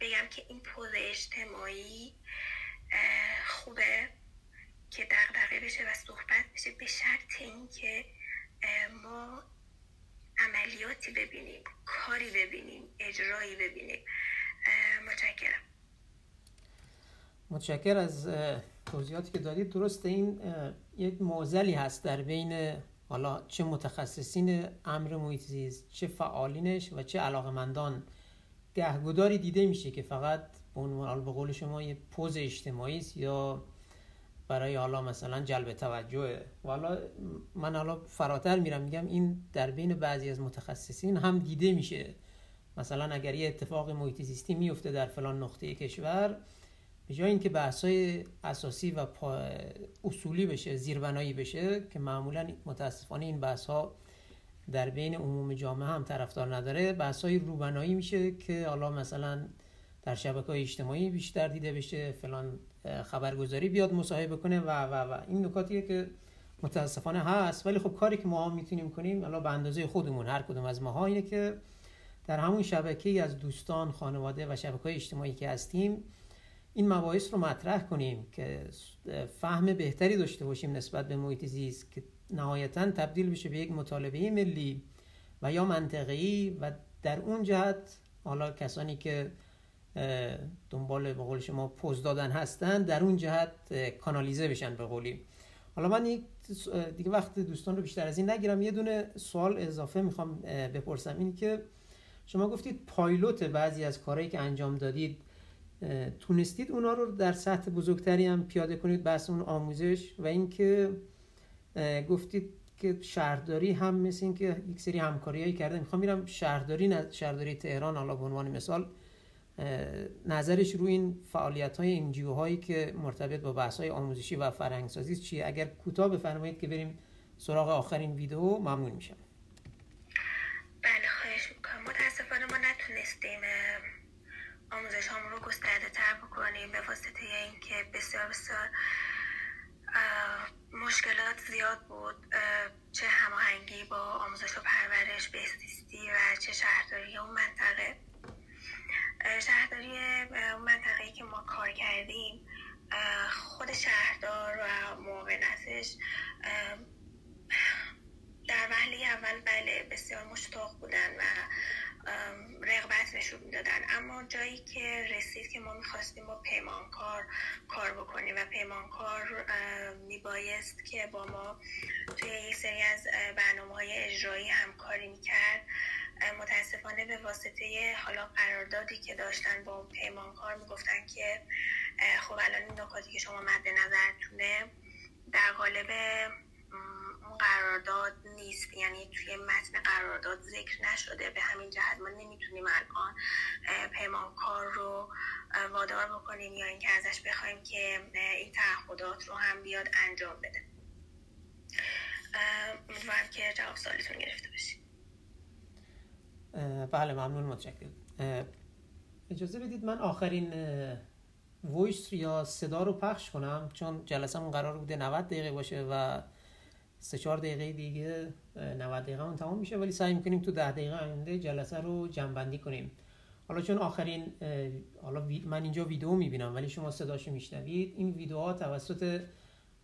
بگم که این پوز اجتماعی خوبه که دقدقه بشه و صحبت بشه به شرط اینکه ما عملیاتی ببینیم کاری ببینیم اجرایی ببینیم. متشکرم. متشکر از توضیحاتی که دادید. درسته این یک موزلی هست در بین حالا چه متخصصین امر محیط زیست چه فعالینش و چه علاقمندان گهگداری دیده میشه که فقط به عنوان به قول شما یه پوز اجتماعی است یا برای حالا مثلا جلب توجه و حالا من حالا فراتر میرم میگم این در بین بعضی از متخصصین هم دیده میشه. مثلا اگر یه اتفاق محیط زیستی میفته در فلان نقطه کشور به جای اینکه بحثای اساسی و اصولی بشه زیربنایی بشه که معمولا متاسفانه این بحث ها در بین عموم جامعه هم طرفدار نداره بحث های روبنایی میشه که حالا مثلا در شبکه های اجتماعی بیشتر دیده بشه فلان خبرگزاری بیاد مصاحبه کنه و و و. این نکاتیه که متاسفانه هست. ولی خب کاری که ما هم می‌تونیم کنیم حالا به اندازه خودمون هر کدوم از ماها اینه که در همون شبکه از دوستان خانواده و شبکه های اجتماعی که هستیم این مباحث رو مطرح کنیم که فهم بهتری داشته باشیم نسبت به محیط زیست که نهایتا تبدیل بشه به یک مطالبه ملی و یا منطقه‌ای و در اون جهت حالا کسانی که دنبال به قول شما پوز دادن هستن در اون جهت کانالیزه بشن به قولی. حالا من دیگه وقت دوستان رو بیشتر از این نگیرم. یه دونه سوال اضافه می‌خوام بپرسم. این که شما گفتید پایلوت بعضی از کارهایی که انجام دادید تونستید اونا رو در سطح بزرگتری هم پیاده کنید بحث اون آموزش و اینکه گفتید که شهرداری هم مثل اینکه یک سری همکاریایی کرده می‌خوام میرم شهرداری شهرداری تهران حالا به عنوان مثال نظرش روی این فعالیت های این هایی که مرتبط با بحث های آموزشی و فرهنگسازی چیه؟ اگر کوتاه بفرمایید که بریم سراغ آخرین ویدیو ممنون میشم بله خواهش می‌کنم متاسفانه ما نتونستیم آموزش همون رو گسترده تر بکنیم به واسطه اینکه بسیار بسیار مشکلات زیاد بود چه هماهنگی با آموزش و پرورش بهزیستی و چه شهرداری اون منطقه. شهرداری منطقه‌ای که ما کار کردیم خود شهردار و معاونتش در وهله اول بله بسیار مشتاق بودن و رغبت نشون می‌دادن. اما جایی که رسید که ما می‌خواستیم با پیمانکار کار بکنیم و پیمانکار میبایست که با ما توی یک سری از برنامه های اجرایی همکاری می‌کرد. متاسفانه به واسطه حالا قراردادی که داشتن با پیمانکار می‌گفتن که خب الان این نکاتی که شما مد نظرتونه در قالب قرارداد نیست. یعنی توی متن قرارداد ذکر نشده. به همین جهت ما نمی‌تونیم الان پیمانکار رو وادار بکنیم یا اینکه ازش بخوایم که این تعهدات رو هم بیاد انجام بده. امیدوارم که جواب سوالتون گرفته باشید. بله ممنون متشکرم. اجازه بدید من آخرین ویس یا صدا رو پخش کنم چون جلسه قرار بوده 90 دقیقه باشه و سه چهار دقیقه دیگه 90 دقیقه اون تمام میشه ولی سعی می‌کنیم تو ده دقیقه آینده جلسه رو جنبندی کنیم. حالا چون آخرین حالا من اینجا ویدیو می‌بینم ولی شما صداشو میشنوید. این ویدیوها توسط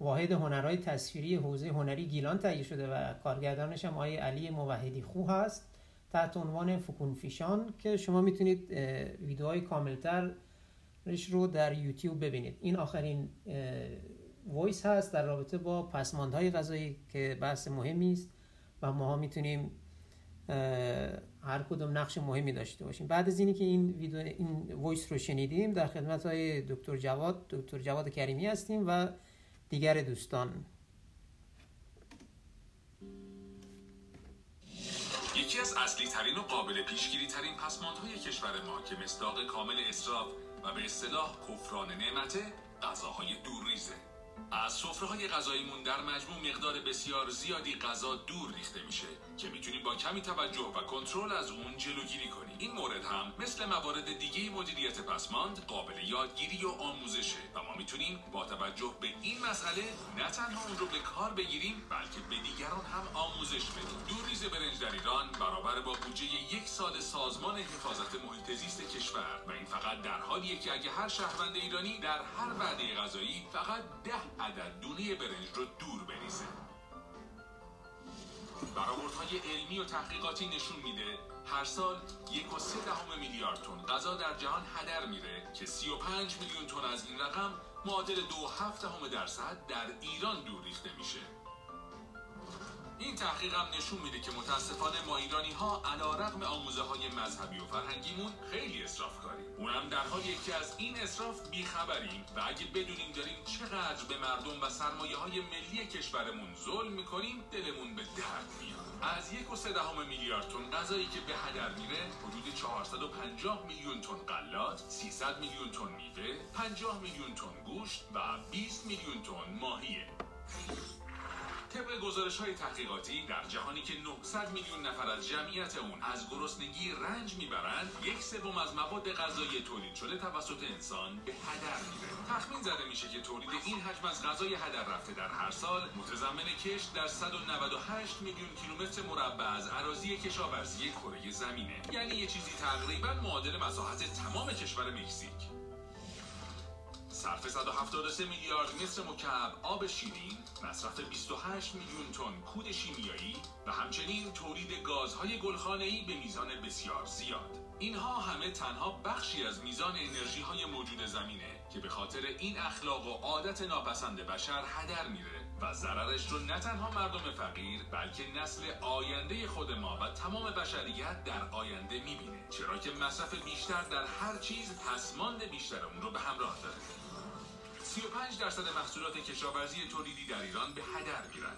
واحد هنرهای تصویری حوزه هنری گیلان تهیه شده و کارگردانش هم آقای علی موحدی خو هست تحت عنوان فکون فیشان که شما می‌تونید ویدیوهای کاملتر رو در یوتیوب ببینید. این آخرین وایس هست در رابطه با پسماندهای غذایی که بحث مهمی است و ما می‌تونیم هر کدوم نقش مهمی داشته باشیم. بعد از اینی که این ویدیو این وایس رو شنیدیم در خدمت های دکتر جواد دکتر جواد کریمی هستیم و دیگر دوستان. یکی از اصلی ترین و قابل پیشگیری ترین پسماندهای کشور ما که مصداق کامل اسراف و به اصطلاح کفران نعمته غذاهای دورریزه از سفره های غذاییمون در مجموع مقدار بسیار زیادی غذا دور ریخته میشه. که می‌تونیم با کمی توجه و کنترل از اون جلوگیری کنیم. این مورد هم مثل موارد دیگه مدیریت پسماند قابل یادگیری و آموزشه. و ما می‌تونیم با توجه به این مسئله نه تنها اون رو به کار بگیریم بلکه به دیگران هم آموزش بدیم. دوریز برنج در ایران برابر با بودجه یک سال سازمان حفاظت محیط زیست کشور. و این فقط در حالیه که اگه هر شهروند ایرانی در هر وعده غذایی فقط ده عدد دونه برنج رو دور بریزه. برآوردهای علمی و تحقیقاتی نشون میده هر سال یک و سه دهم میلیارد تن غذا در جهان هدر میره که 35 میلیون تن از این رقم معادل دو هفت دهم درصد در ایران دور ریخته میشه. این تحقیق هم نشون میده که متاسفانه ما ایرانی ها علا رقم آموزه های مذهبی و فرهنگیمون خیلی اصراف کاریم اونم در حالی که از این اصراف بیخبریم و اگه بدونیم داریم چقدر به مردم و سرمایه های ملی کشورمون ظلم می‌کنیم دلمون به درد میاد. از یک و سه دهم میلیارد تن غذایی که به هدر میره حدود 450 میلیون تن غلات 300 میلیون تن میوه 50 میلیون تن گوشت و 20 میلیون تن ماهیه. طبق گزارش های تحقیقاتی در جهانی که 900 میلیون نفر از جمعیت اون از گرسنگی رنج می‌برند یک سوم از مواد غذایی تولید شده توسط انسان به هدر میره. تخمین زده میشه که تولید این حجم از غذای هدر رفته در هر سال. متضمن کشت در 198 میلیون کیلومتر مربع از اراضی کشاورزی کره زمینه. یعنی یه چیزی تقریبا معادل مساحت تمام کشور مکزیک. صرف 173 میلیارد متر مکعب آب شیرین، مصرف 28 میلیون تن کود شیمیایی و همچنین تولید گازهای گلخانه‌ای به میزان بسیار زیاد. اینها همه تنها بخشی از میزان انرژی های موجود زمینه که به خاطر این اخلاق و عادت ناپسند بشر هدر میره و ضررش رو نه تنها مردم فقیر بلکه نسل آینده خود ما و تمام بشریت در آینده می‌بینه چرا که مصرف بیشتر در هر چیز پسماند بیشتر اون رو به همراه داره 35 درصد محصولات کشاورزی تولیدی در ایران به هدر میرن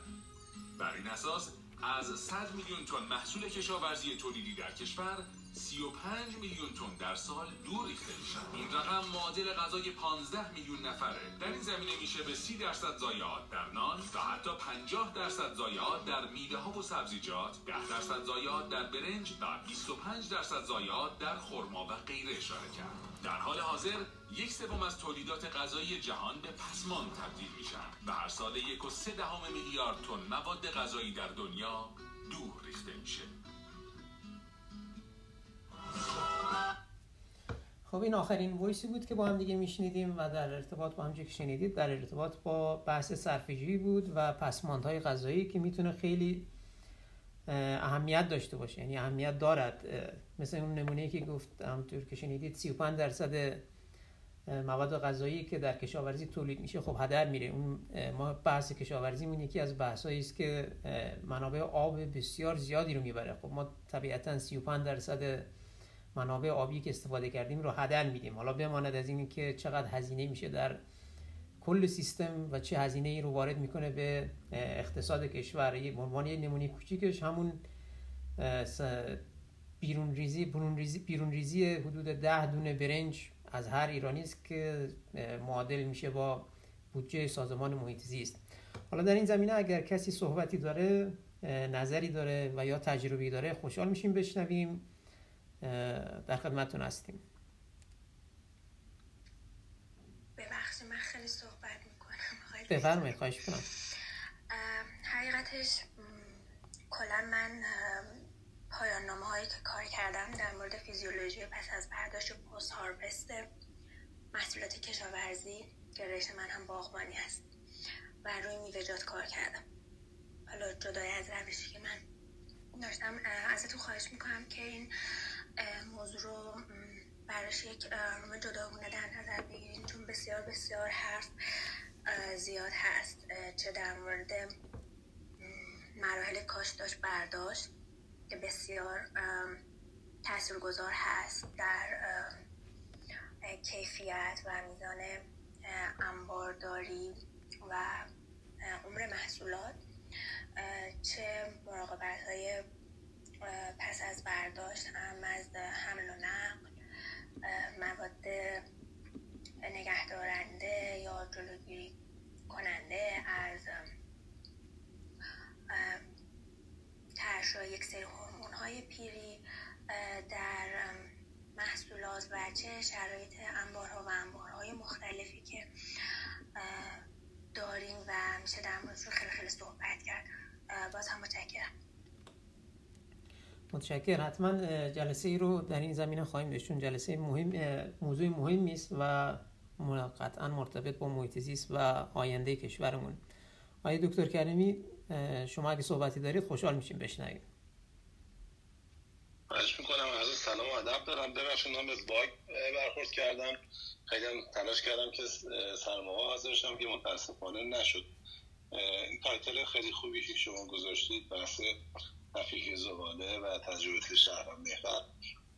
بر این اساس از 100 میلیون تن محصول کشاورزی تولیدی در کشور 35 میلیون تن در سال دور ریخته میشن این رقم معادل غذای 15 میلیون نفره. در این زمینه میشه به 30 درصد ضایعات در نان و حتی 50 درصد ضایعات در میوه ها و سبزیجات 10 درصد ضایعات در برنج و 25 درصد ضایعات در خرما و غیره اشاره کرد. در حال حاضر یک سوم از تولیدات غذایی جهان به پسمان تبدیل میشن و هر سال یک و سه دهم میلیارد تن مواد غذایی در دنیا دور ریخته میشه. خب این آخرین ویسی بود که با هم دیگه میشنیدیم و در ارتباط با هم که شنیدید؟ در ارتباط با بحث صرفه‌جویی بود و پسماندهای غذایی که می‌تونه خیلی اهمیت داشته باشه. یعنی اهمیت دارد. مثل اون نمونه که گفت همونطور که شنیدید 35 درصد مواد غذایی که در کشاورزی تولید میشه خب هدر میره. اون ما بحث کشاورزی مون یکی از بحثایی است که منابع آب بسیار زیادی رو می‌بره. خب ما طبیعتا 35 درصد منابع آبی که استفاده کردیم رو هدر میدیم. حالا بماند از این که چقدر هزینه میشه در کل سیستم و چه هزینه ای رو وارد می‌کنه به اقتصاد کشور. یه عنوان یه نمونه کوچیکش همون بیرون ریزی بیرون ریزی, بیرون ریزی حدود ده دونه برنج از هر ایرانی است که معادل میشه با بودجه سازمان محیط زیست. حالا در این زمینه اگر کسی صحبتی داره نظری داره و یا تجربی داره خوشحال میشیم بشنویم. در خدمتتون هستیم. ببخشید من خیلی صحبت می‌کنم. بفرمایید خواهش کنم حقیقتش کلا من پایان نامه هایی که کار کردم در مورد فیزیولوژی پس از برداشت و پست هاربست محصولات کشاورزی که رشته من هم باغبانی هست و روی میوه‌جات کار کردم. حالا جدای از روشی که من داشتم ازتون خواهش می‌کنم که این موضوع رو براش یک روم جداگونه در نظر بگیرین چون بسیار بسیار حرف زیاد هست. چه در مورد مراحل کاش داشت برداشت. که بسیار تاثیرگذار هست در کیفیت و میزان انبارداری و عمر محصولات. چه مراقبت های پس از برداشت هم از حمل و نقل مواد نگهدارنده یا جلوگیری کننده از ترشح یک سری هورمون های پیری در محصولات و چه شرایط انبارها و انبارهای مختلفی که داریم و میشه در موردش خیلی خیلی صحبت کرد. باز هم متشکرم. متشکر حتما جلسه ای رو در این زمینه خواهیم داشت چون جلسه مهم موضوع مهمی است و قطعا مرتبط با محیط زیست و آینده کشورمون. آقای دکتر کریمی شما اگه صحبتی دارید خوشحال میشیم بشنویم. خواهش می‌کنم از سلام و ادب دارم. ببخشید من به باگ برخورد کردم. خیلی تلاش کردم که سرمایه حاضر که متاسفانه نشد. این تایتل خیلی خوبی که شما گذاشتید بحث تفکیک زباله و تجربه شهرم محور.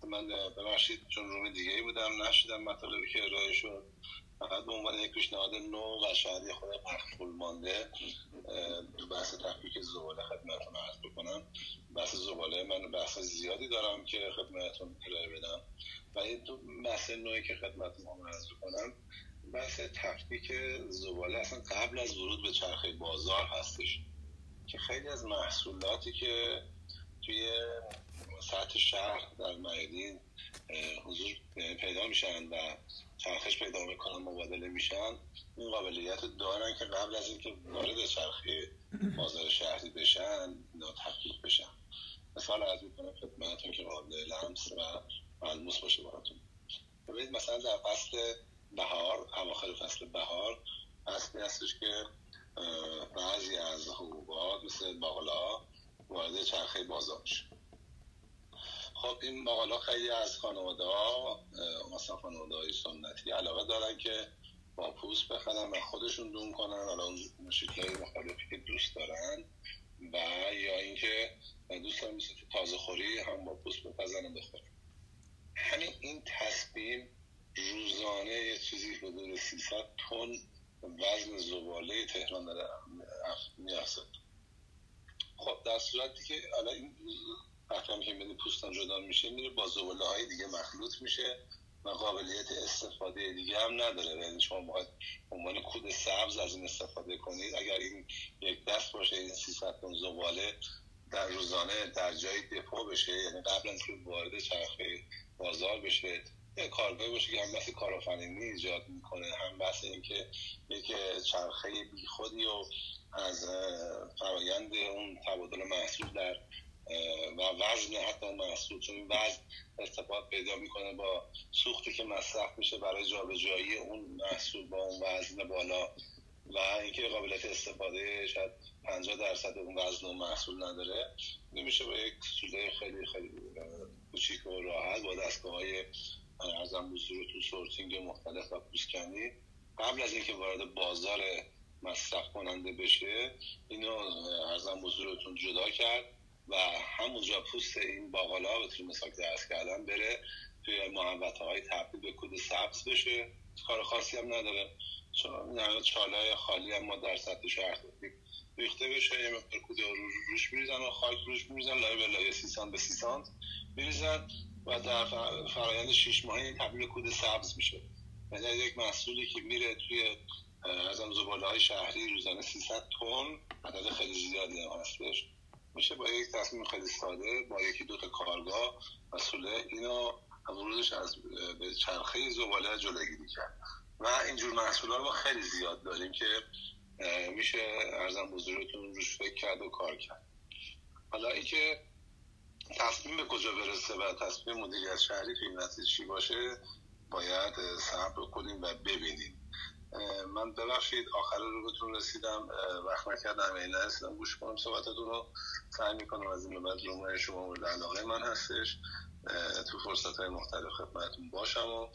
من ببخشید چون روم دیگه ای بودم نشیدم مطالبی که ارائه شد. فقط به عنوان یک پیشنهاد نو و شاید خود مخفول مانده تو بحث تفکیک زباله خدمتتون عرض بکنم. بحث زباله من بحث زیادی دارم که خدمتتون ارائه بدم. و این دو بحث نوعی که خدمتتون عرض بکنم بحث تفکیک زباله. اصلا قبل از ورود به چرخه بازار هستش که خیلی از محصولاتی که توی سطح شهر در میادین حضور پیدا میشن و چرخش پیدا می‌کنن مبادله میشن این قابلیت دارن که قبل از اینکه وارد چرخه بازار شهری بشن اینا تحقیق بشن. مثال از می‌کنم خدمتتون که قابل لمس و ملموس باشه براتون. ببینید مثلا در فصل بهار اواخر فصل بهار فصلی هستش که بعضی از حبوبات مثل باقلا وارد چرخه بازار میشه خب این باقلا خیلی از خانواده ها مثلا خانواده های سنتی علاقه دارن که با پوست بخرن و خودشون دون کنن حالا اون های مختلفی که دوست دارن و یا اینکه دوست دارن مثل تازه خوری هم با پوست بپزن بخورن. همین این تصمیم روزانه یه چیزی حدود 300 تن وزن زباله تهران داره می‌رسد خب در صورتی که حالا این وقتی که میده پوستان جدا میشه میره با زباله های دیگه مخلوط میشه و قابلیت استفاده دیگه هم نداره. یعنی شما باید عنوان کود سبز از این استفاده کنید. اگر این یک دست باشه این 300 تن زباله در روزانه در جای دپو بشه یعنی قبل از که وارد چرخه بازار بشه یه کارگاه باشه که هم بحث کارآفرینی ایجاد می‌کنه هم بحث اینکه یک چرخه بیخودی و از فرایند اون تبادل محصول در و وزن حتی محصول چون وزن ارتباط پیدا می‌کنه با سوختی که مصرف میشه برای جابجایی اون محصول با اون وزن بالا. و اینکه قابلیت استفاده شاید 50 درصد اون وزن و محصول نداره. نمیشه با یک سوله خیلی خیلی کوچیک و راحت با دستگاه های ارزم تو سورتینگ مختلف و پوسکنی قبل از اینکه وارد بازار مصرف کننده بشه اینو ارزم بزرگتون جدا کرد. و همونجا پوست این باقالا به طور مثال درس کردن بره توی محوطه های تبدیل به کود سبز بشه. کار خاصی هم نداره. چون چاله خالی هم ما در سطح شهر ریخته بشه یه مقدار کود روش میریزن و خاک روش میریزن لایه به لایه سی سانت به سی سانت میریزن و در فرایند شیش ماهی تبدیل کود سبز میشه. یعنی یک محصولی که میره توی از زباله های شهری روزانه 300 تن عدد خیلی زیادی هستش. میشه با یک تصمیم خیلی ساده با یکی دو تا کارگاه مسئوله. اینو ورودش از به چرخه زباله جلوگیری کرد و اینجور محصولا رو خیلی زیاد داریم که میشه ارزم بزرگتون روش فکر کرد و کار کرد. حالا اینکه تصمیم به کجا برسه و تصمیم مدیریت شهری توی این چی باشه باید صبر کنیم و ببینیم. من ببخشید آخر رو بهتون رسیدم. وقت نکردم این نرسیدم گوش کنم صحبتتون رو. سعی می‌کنم از این بعد رومای شما مورد علاقه من هستش. تو فرصت های مختلف خدمتتون باشم و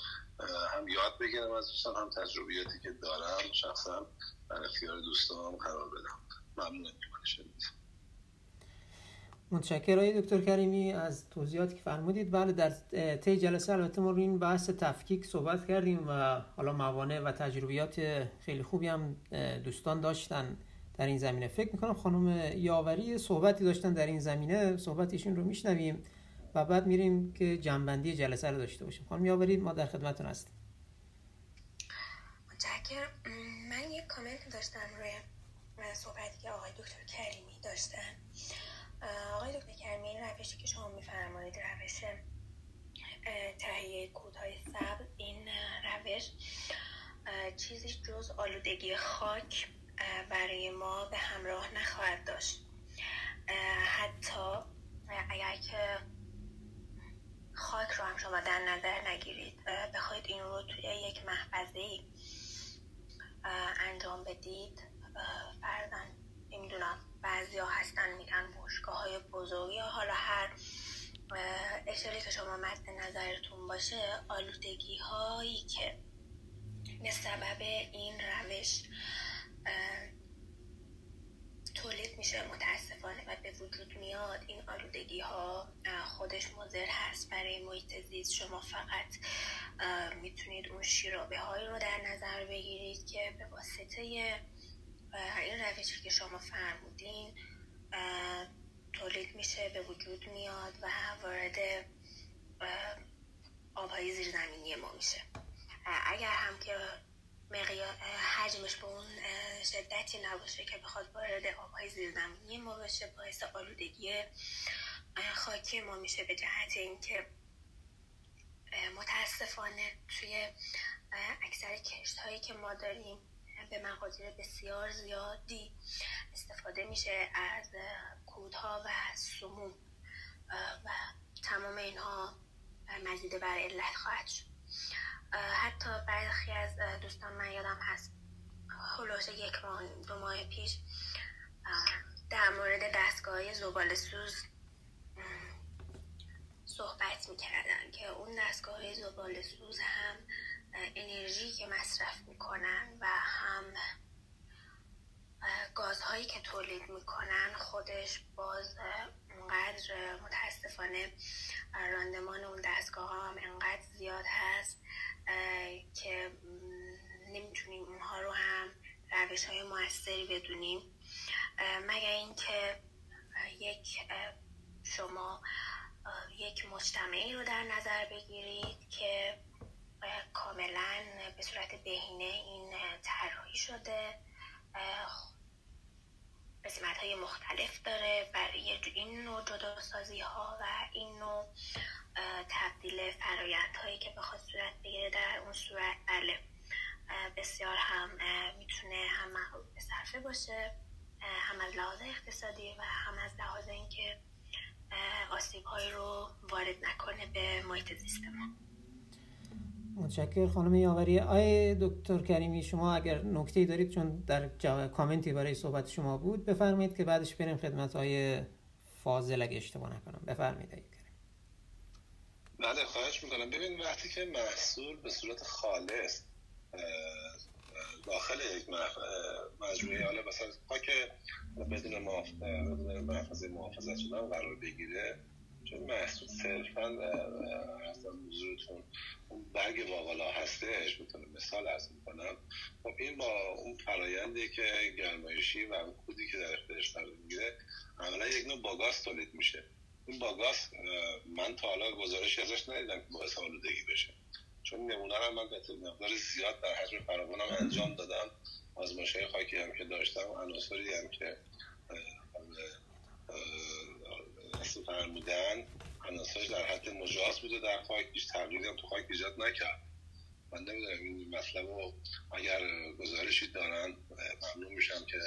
هم یاد بگیرم از دوستان هم تجربیاتی که دارم. شخصا در اختیار دوستان قرار بدم. ممنون. شدید متشکرم دکتر کریمی از توضیحاتی که فرمودید. بله در طی جلسه البته ما روی این بحث تفکیک صحبت کردیم و حالا موانع و تجربیات خیلی خوبی هم دوستان داشتن در این زمینه. فکر می‌کنم خانم یاوری صحبتی داشتن در این زمینه صحبتشون رو میشنویم و بعد میریم که جنبندی جلسه رو داشته باشیم. خانم یاوری ما در خدمتتون هستیم. متشکر من یک کامنت داشتم روی صحبتی که آقای دکتر کریمی داشتن. آقای دکتر کریمی این روشی که شما میفرمایید روش تهیه کودهای سبز این روش چیزی جز آلودگی خاک برای ما به همراه نخواهد داشت. حتی اگر که خاک رو هم شما در نظر نگیرید بخواید این رو توی یک محفظه انجام بدید فرزن نمی‌دونم بعضی ها هستن میگن بشگاه های بزرگ یا حالا هر اشاره که شما مد نظرتون باشه آلودگی هایی که به سبب این روش تولید میشه متاسفانه و به وجود میاد این آلودگی ها خودش مضر هست. برای محیط زیست شما فقط می‌تونید اون شیرابه هایی رو در نظر بگیرید که به واسطه این روشی که شما فرمودین تولید میشه به وجود میاد و وارد آبهای زیرزمینی ما میشه. اگر هم که مقیار حجمش به اون شدتی نباشه که بخواد وارد آبهای زیرزمینی ما بشه باعث آلودگی خاکی ما میشه به جهت اینکه متاسفانه توی اکثر کشت هایی که ما داریم به مقادیر بسیار زیادی استفاده میشه از کودها و سموم. و تمام اینها مزیده بر علت خواهد شد. حتی برخی از دوستان من یادم هست. خلاص یک ماه دو ماه پیش در مورد دستگاه زبال سوز صحبت می‌کردن که اون دستگاه زبال سوز هم انرژی که مصرف می‌کنن و هم گازهایی که تولید می‌کنن خودش باز اونقدر متاسفانه راندمان اون دستگاه هم انقدر زیاد هست که نمی‌تونیم اونها رو هم روش های موثری بدونیم. مگر اینکه یک شما یک مجتمعی رو در نظر بگیرید که کاملا به صورت بهینه این طراحی شده. قسمت های مختلف داره برای این نوع جداسازی ها و این نوع تبدیل فرایت هایی که بخواد صورت بگیره در اون صورت. بله. بسیار هم می‌تونه هم به صرفه باشه هم از لحاظ اقتصادی و هم از لحاظ اینکه آسیب های رو وارد نکنه به محیط زیست ما. متشکر خانم یاوری آی دکتر کریمی شما اگر نکته دارید چون در کامنتی برای صحبت شما بود بفرمایید که بعدش بریم خدمت های فاضل اگه اشتباه نکنم. بفرمایید بله خواهش می‌کنم. ببین وقتی که محصول به صورت خالص داخل یک مجموعه حالا مثلا خاک بدون محفظه محافظت شدن قرار بگیره چون محصول صرفا اصلا حضورتون برگ واقعا هستش می‌تونه مثال ارز می‌کنم. خب این با اون فرایندی که گرمایشی و اون کودی که در اختیارش قرار می‌گیره عملا یک نوع باگاس تولید میشه. این باگاس من تا حالا گزارشی ازش ندیدم که باعث آلودگی بشه. چون نمونه هم من به مقدار زیاد در حجم فراوانم انجام دادم. آزمایش خاکی هم که داشتم عناصری هم که اصلا فرمودن عناصرش در حد مجاز بوده در خاک هیچ تغییری هم تو خاک ایجاد نکرد. من نمی‌دونم این مطلب رو اگر گزارشی دارن ممنون میشم که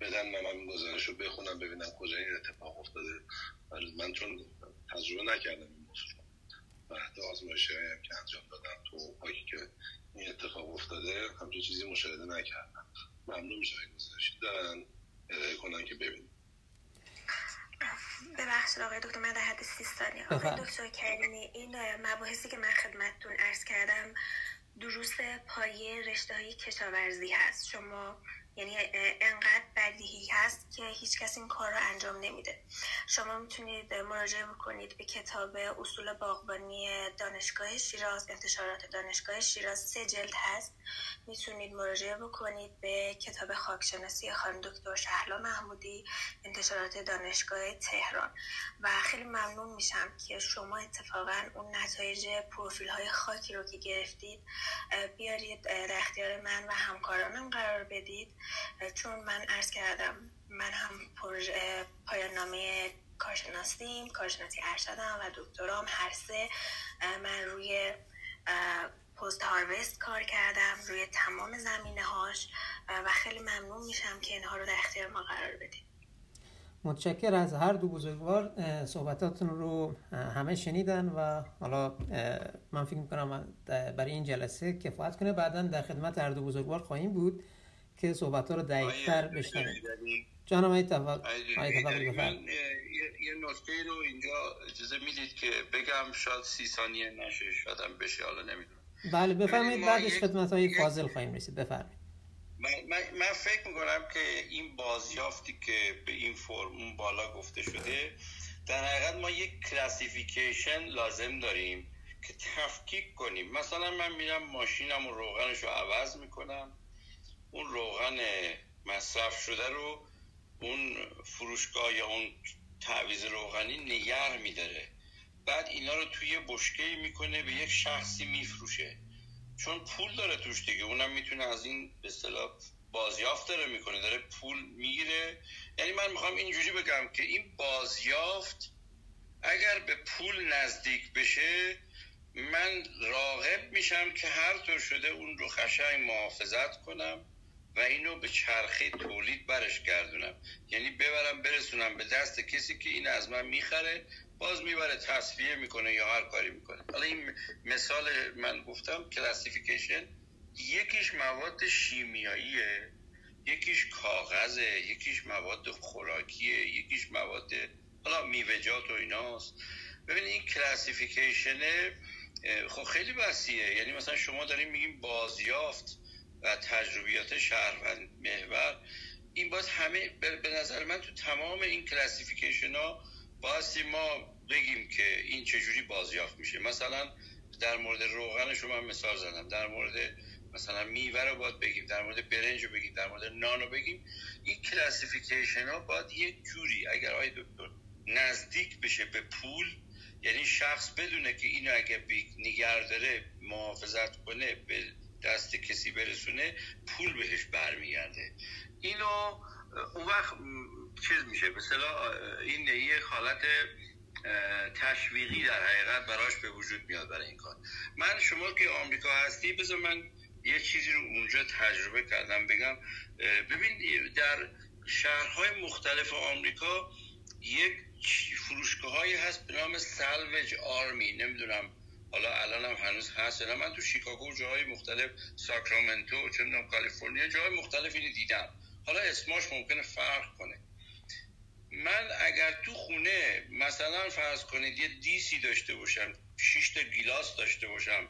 بدن من این گزارش رو بخونم ببینم کجا این اتفاق افتاده. من چون تجربه نکردم این موضوع و حتی آزمایش هم که انجام دادم تو پاکی که این اتفاق افتاده همچون چیزی مشاهده نکردم. ممنون میشه گزارشی دارن. ارائه کنن که ببینیم ببخشید آقای دکتر من در حد سی ثانیه. آقای دکتر کریمی این مباحثی که من خدمتتون ارز کردم دروس پایه رشته های کشاورزی هست. شما یعنی انقدر بدیهی هست که هیچ کس این کار رو انجام نمیده. شما می‌تونید مراجعه بکنید به کتاب اصول باغبانی دانشگاه شیراز انتشارات دانشگاه شیراز سه جلد هست. می‌تونید مراجعه بکنید به کتاب خاکشناسی خانم دکتر شهلا محمودی انتشارات دانشگاه تهران. و خیلی ممنون میشم که شما اتفاقا اون نتایج پروفیل های خاکی رو که گرفتید بیارید در اختیار من و همکارانم قرار بدید. چون من عرض کردم من هم پایان نامه کارشناسیم کارشناسی ارشدم و دکترام هر سه من روی پست هاروست کار کردم روی تمام زمینه هاش و خیلی ممنون میشم که اینها رو در اختیار ما قرار بدید متشکر از هر دو بزرگوار. صحبتاتون رو همه شنیدن و حالا من فکر می‌کنم برای این جلسه کفایت کنه. بعدا در خدمت هر دو بزرگوار خواهیم بود. که صحبت ها رو دقیقتر بشنویم جانم آقای تفضل یه نکته رو اینجا اجازه می‌دید که بگم شاید سی ثانیه نشه شاید بشه حالا نمی‌دونم. بله بفرمایید بعدش خدمت های فاضل خواهیم رسید. بفرمایید. من, من, فکر می‌کنم که این بازیافتی که به این فرم اون بالا گفته شده در حقیقت ما یک کلاسیفیکیشن لازم داریم که تفکیک کنیم. مثلا من میرم ماشینم و روغنش رو عوض می‌کنم. اون روغن مصرف شده رو اون فروشگاه یا اون تعویز روغنی نگر میداره. بعد اینا رو توی بشکه می‌کنه به یک شخصی میفروشه. چون پول داره توش دیگه. اونم می‌تونه از این به اصطلاح بازیافت داره می‌کنه. داره پول می‌گیره. یعنی من می‌خوام اینجوری بگم که این بازیافت اگر به پول نزدیک بشه من راغب میشم که هر طور شده اون رو خشنگ محافظت کنم. و اینو به چرخه تولید برش گردونم. یعنی ببرم برسونم به دست کسی که این از من می‌خره باز می‌بره تصفیه می‌کنه یا هر کاری می‌کنه. حالا این مثال من گفتم کلاسیفیکیشن یکیش مواد شیمیاییه یکیش کاغذه یکیش مواد خوراکیه یکیش مواد حالا میوه‌جات و ایناست. ببینید این کلاسیفیکیشن خب خیلی وسیعه. یعنی مثلا شما داریم میگیم بازیافت. و تجربیات شهروند محور. این باز همه به نظر من تو تمام این classification ها بایستی ما بگیم که این چجوری بازیافت میشه. مثلا در مورد روغن شما مثال زدم. در مورد مثلا میوه رو باید بگیم در مورد برنج رو بگیم در مورد نان رو بگیم. این classification ها باید یک جوری اگر آی دکتر نزدیک بشه به پول یعنی شخص بدونه که اینو اگه نگر داره محافظت کنه به دست کسی برسونه پول بهش برمیگرده. اینو اون وقت چیز میشه مثلا این یه حالت تشویقی در حقیقت براش به وجود میاد برای این کار. من شما که آمریکا هستی بذار من یه چیزی رو اونجا تجربه کردم بگم. ببین در شهرهای مختلف آمریکا یک فروشگاه هست به نام سالوج آرمی. نمی‌دونم حالا الان هم هنوز هست من تو شیکاگو جاهای مختلف ساکرامنتو چه می‌دونم کالیفرنیا جاهای مختلفی رو دیدم. حالا اسماش ممکنه فرق کنه. من اگر تو خونه مثلا فرض کنید یه دیسی داشته باشم شش تا گیلاس داشته باشم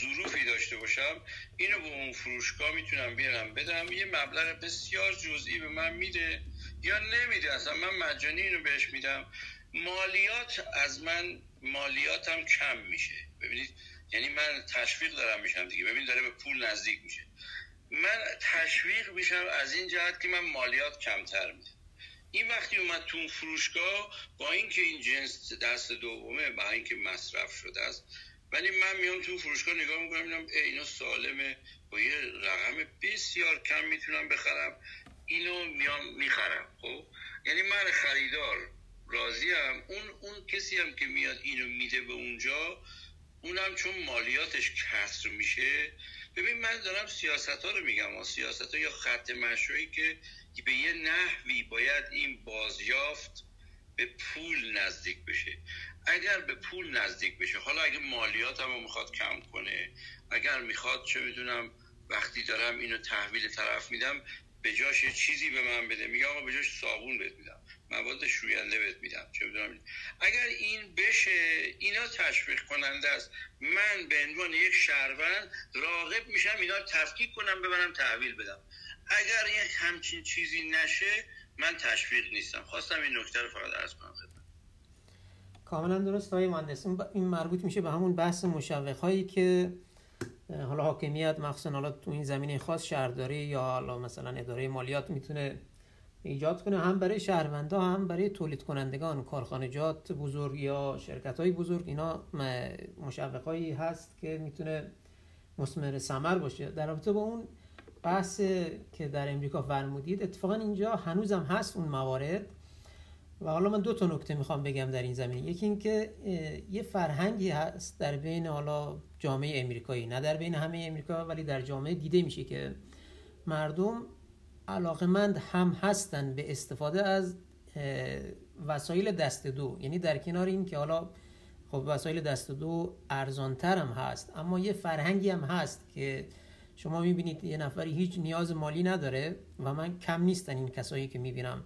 ظروفی داشته باشم اینو به اون فروشگاه می‌تونم بیارم بدم یه مبلغ بسیار جزئی به من میده یا نمیده؟ اصلا من مجانی اینو بهش میدم. مالیات از من مالیاتم کم میشه. ببینید یعنی من تشویق دارم میشم دیگه. ببین داره به پول نزدیک میشه. من تشویق میشم از این جهت که من مالیات کمتر میدم. این وقتی اومد تو اون فروشگاه با اینکه این جنس دست دومه با اینکه مصرف شده است ولی من میام تو فروشگاه نگاه می‌کنم می‌بینم اینو سالمه. با یه رقم بسیار کم می‌تونم بخرم. اینو میام می‌خرم خب؟ یعنی من خریدار راضیم. اون اون کسی هم که میاد اینو میده به اونجا اونم چون مالیاتش کسر میشه ببین من دارم سیاست ها رو میگم سیاست ها یا خط مشروعی که به یه نحوی باید این بازیافت به پول نزدیک بشه. اگر به پول نزدیک بشه حالا اگه مالیات هم می‌خواد کم کنه اگر می‌خواد چه می‌دونم وقتی دارم اینو تحویل طرف میدم به جاش چیزی به من بده. میگم آقا به جاش صابون بهت میدم. مواد شوینده بهت میدم. چه بدونم اگر این بشه اینا تشویق کننده است. من به عنوان یک شهروند راغب میشم اینا تفکیک کنم ببرم تحویل بدم. اگر یک همچین چیزی نشه من تشویق نیستم. خواستم این نکته رو فقط عرض کنم کاملا درست های مهندس. این مربوط میشه به همون بحث مشوق هایی که حالا حاکمیت مخصوصا حالا تو این زمینه خاص شهرداری یا حالا مثلا اداره مالیات می‌تونه ایجاد کنه هم برای شهروندا هم برای تولید کنندگان کارخانجات بزرگ یا شرکت های بزرگ. اینا مشوق هایی هست که می‌تونه مسمر سمر باشه. در رابطه با اون بحث که در امریکا فرمودید اتفاقا اینجا هنوزم هست اون موارد. و حالا من دو تا نکته می‌خوام بگم در این زمینه. یکی اینکه یه فرهنگی هست در بین حالا جامعه امریکایی. نه در بین همه امریکا ولی در جامعه دیده میشه که مردم علاقمند هم هستن به استفاده از وسایل دست دو. یعنی در کنار این که حالا خب وسایل دست دو ارزانتر هم هست اما یه فرهنگی هم هست که شما می‌بینید یه نفری هیچ نیاز مالی نداره و من کم نیستن این کسایی که می‌بینم.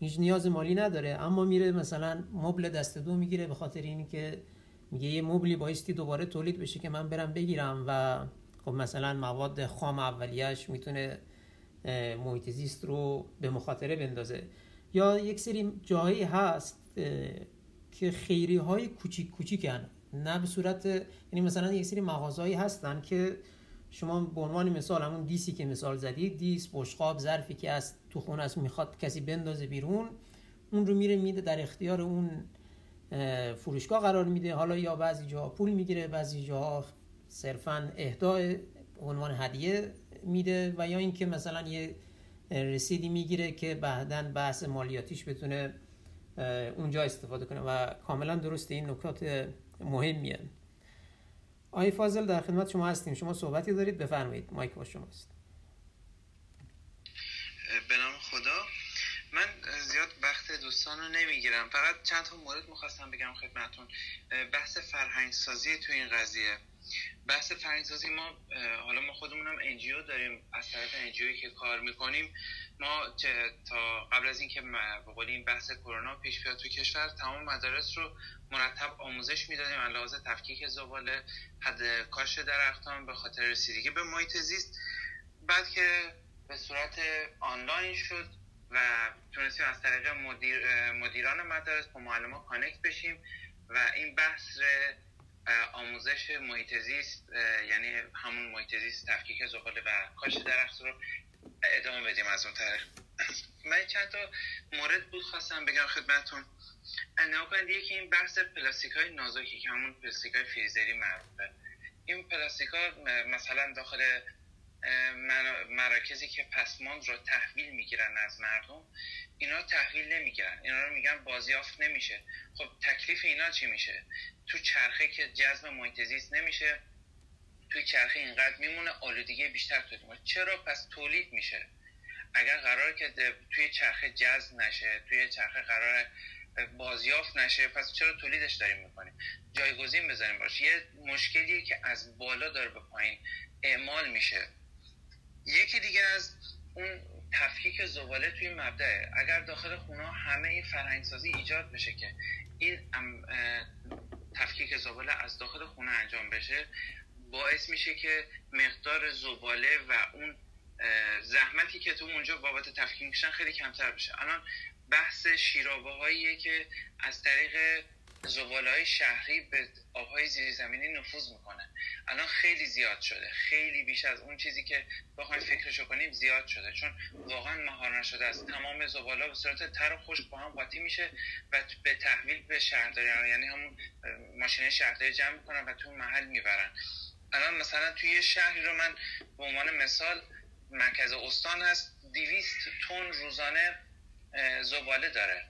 هیچ نیاز مالی نداره اما میره مثلا مبل دست دو می‌گیره به خاطر اینکه میگه یه مبلی بایستی دوباره تولید بشه که من برم بگیرم و خب مثلا مواد خام اولیش می‌تونه محیط زیست رو به مخاطره بندازه. یا یک سری جایی هست که خیری های کوچیک کوچیکن نه به صورت یعنی مثلا یک سری مغازهایی هستن که شما به عنوان مثال همون دیسی که مثال زدید دیس بشقاب ظرفی که از تو خونه است می‌خواد کسی بندازه بیرون اون رو میره میده در اختیار اون فروشگاه قرار میده. حالا یا بعضی جاها پول می‌گیره بعضی جاها صرفا اهدای عنوان هدیه میده و یا اینکه مثلا یه رسیدی می‌گیره که بعدا بحث مالیاتیش بتونه اونجا استفاده کنه و کاملا درست این نکات مهمیه. آقای فاضل در خدمت شما هستیم. شما صحبتی دارید؟ بفرمایید. مایک با شماست به نام خدا. من زیاد وقت دوستان رو نمی‌گیرم. فقط چند تا مورد می‌خواستم بگم خدمتون. بحث فرهنگ سازی تو این قضیه. بحث فرهنگ سازی ما حالا ما خودمون هم انجیو داریم از طرف انجیوی که کار می‌کنیم. ما تا قبل از اینکه به این بحث کرونا پیش بیاد تو کشور تمام مدارس رو مرتب آموزش می‌دادیم علاوه تفکیک زباله حد کاش درختان به خاطر رسیدگی به محیط زیست. بعد که به صورت آنلاین شد و تونستیم از طریق مدیر، مدیران مدارس با معلمان connect بشیم و این بحث آموزش محیط زیست یعنی همون محیط زیست تفکیک زباله و کاشت درخت رو ادامه بدیم از اون طریق من چند تا مورد بود خواستم بگم خدمتتون نگاه کنید یکی این بحث پلاستیک های نازکی که همون پلاستیک های فریزری معروفه. این پلاستیک ها مثلا داخل مراکزی که پسماند رو تحویل می‌گیرن از مردم اینا تحویل نمی‌گیرن. اینا رو میگن بازیافت نمیشه. خب تکلیف اینا چی میشه؟ تو چرخه که جذب محیط نمیشه توی چرخه اینقدر میمونه آلودگی بیشتر تولید میشه چرا؟ پس تولید میشه. اگر قرار که توی چرخه جذب نشه توی چرخه قرار بازیافت نشه پس چرا تولیدش داریم می‌کنیم؟ جایگزین بذاریم باش. یه مشکلیه که از بالا داره به پایین اعمال میشه. یکی دیگه از اون تفکیک زباله توی مبدعه اگر داخل خونه همه این فرهنگسازی ایجاد بشه که این تفکیک زباله از داخل خونه انجام بشه باعث میشه که مقدار زباله و اون زحمتی که تو اونجا بابت تفکیک میشن خیلی کمتر بشه. الان بحث شیرابه هاییه که از طریق زباله های شهری به آبهای زیرزمینی نفوذ می‌کنه. الان خیلی زیاد شده. خیلی بیش از اون چیزی که بخوایم فکرشو کنیم زیاد شده. چون واقعا مهار نشده است. تمام زباله به صورت تر و خشک با هم قاطی میشه و به تحویل به شهرداری یعنی همون ماشین شهرداری جمع می‌کنن و تو محل می‌برن. الان مثلا توی شهری رو من به عنوان مثال مرکز استان هست دیویست تن روزانه زباله داره.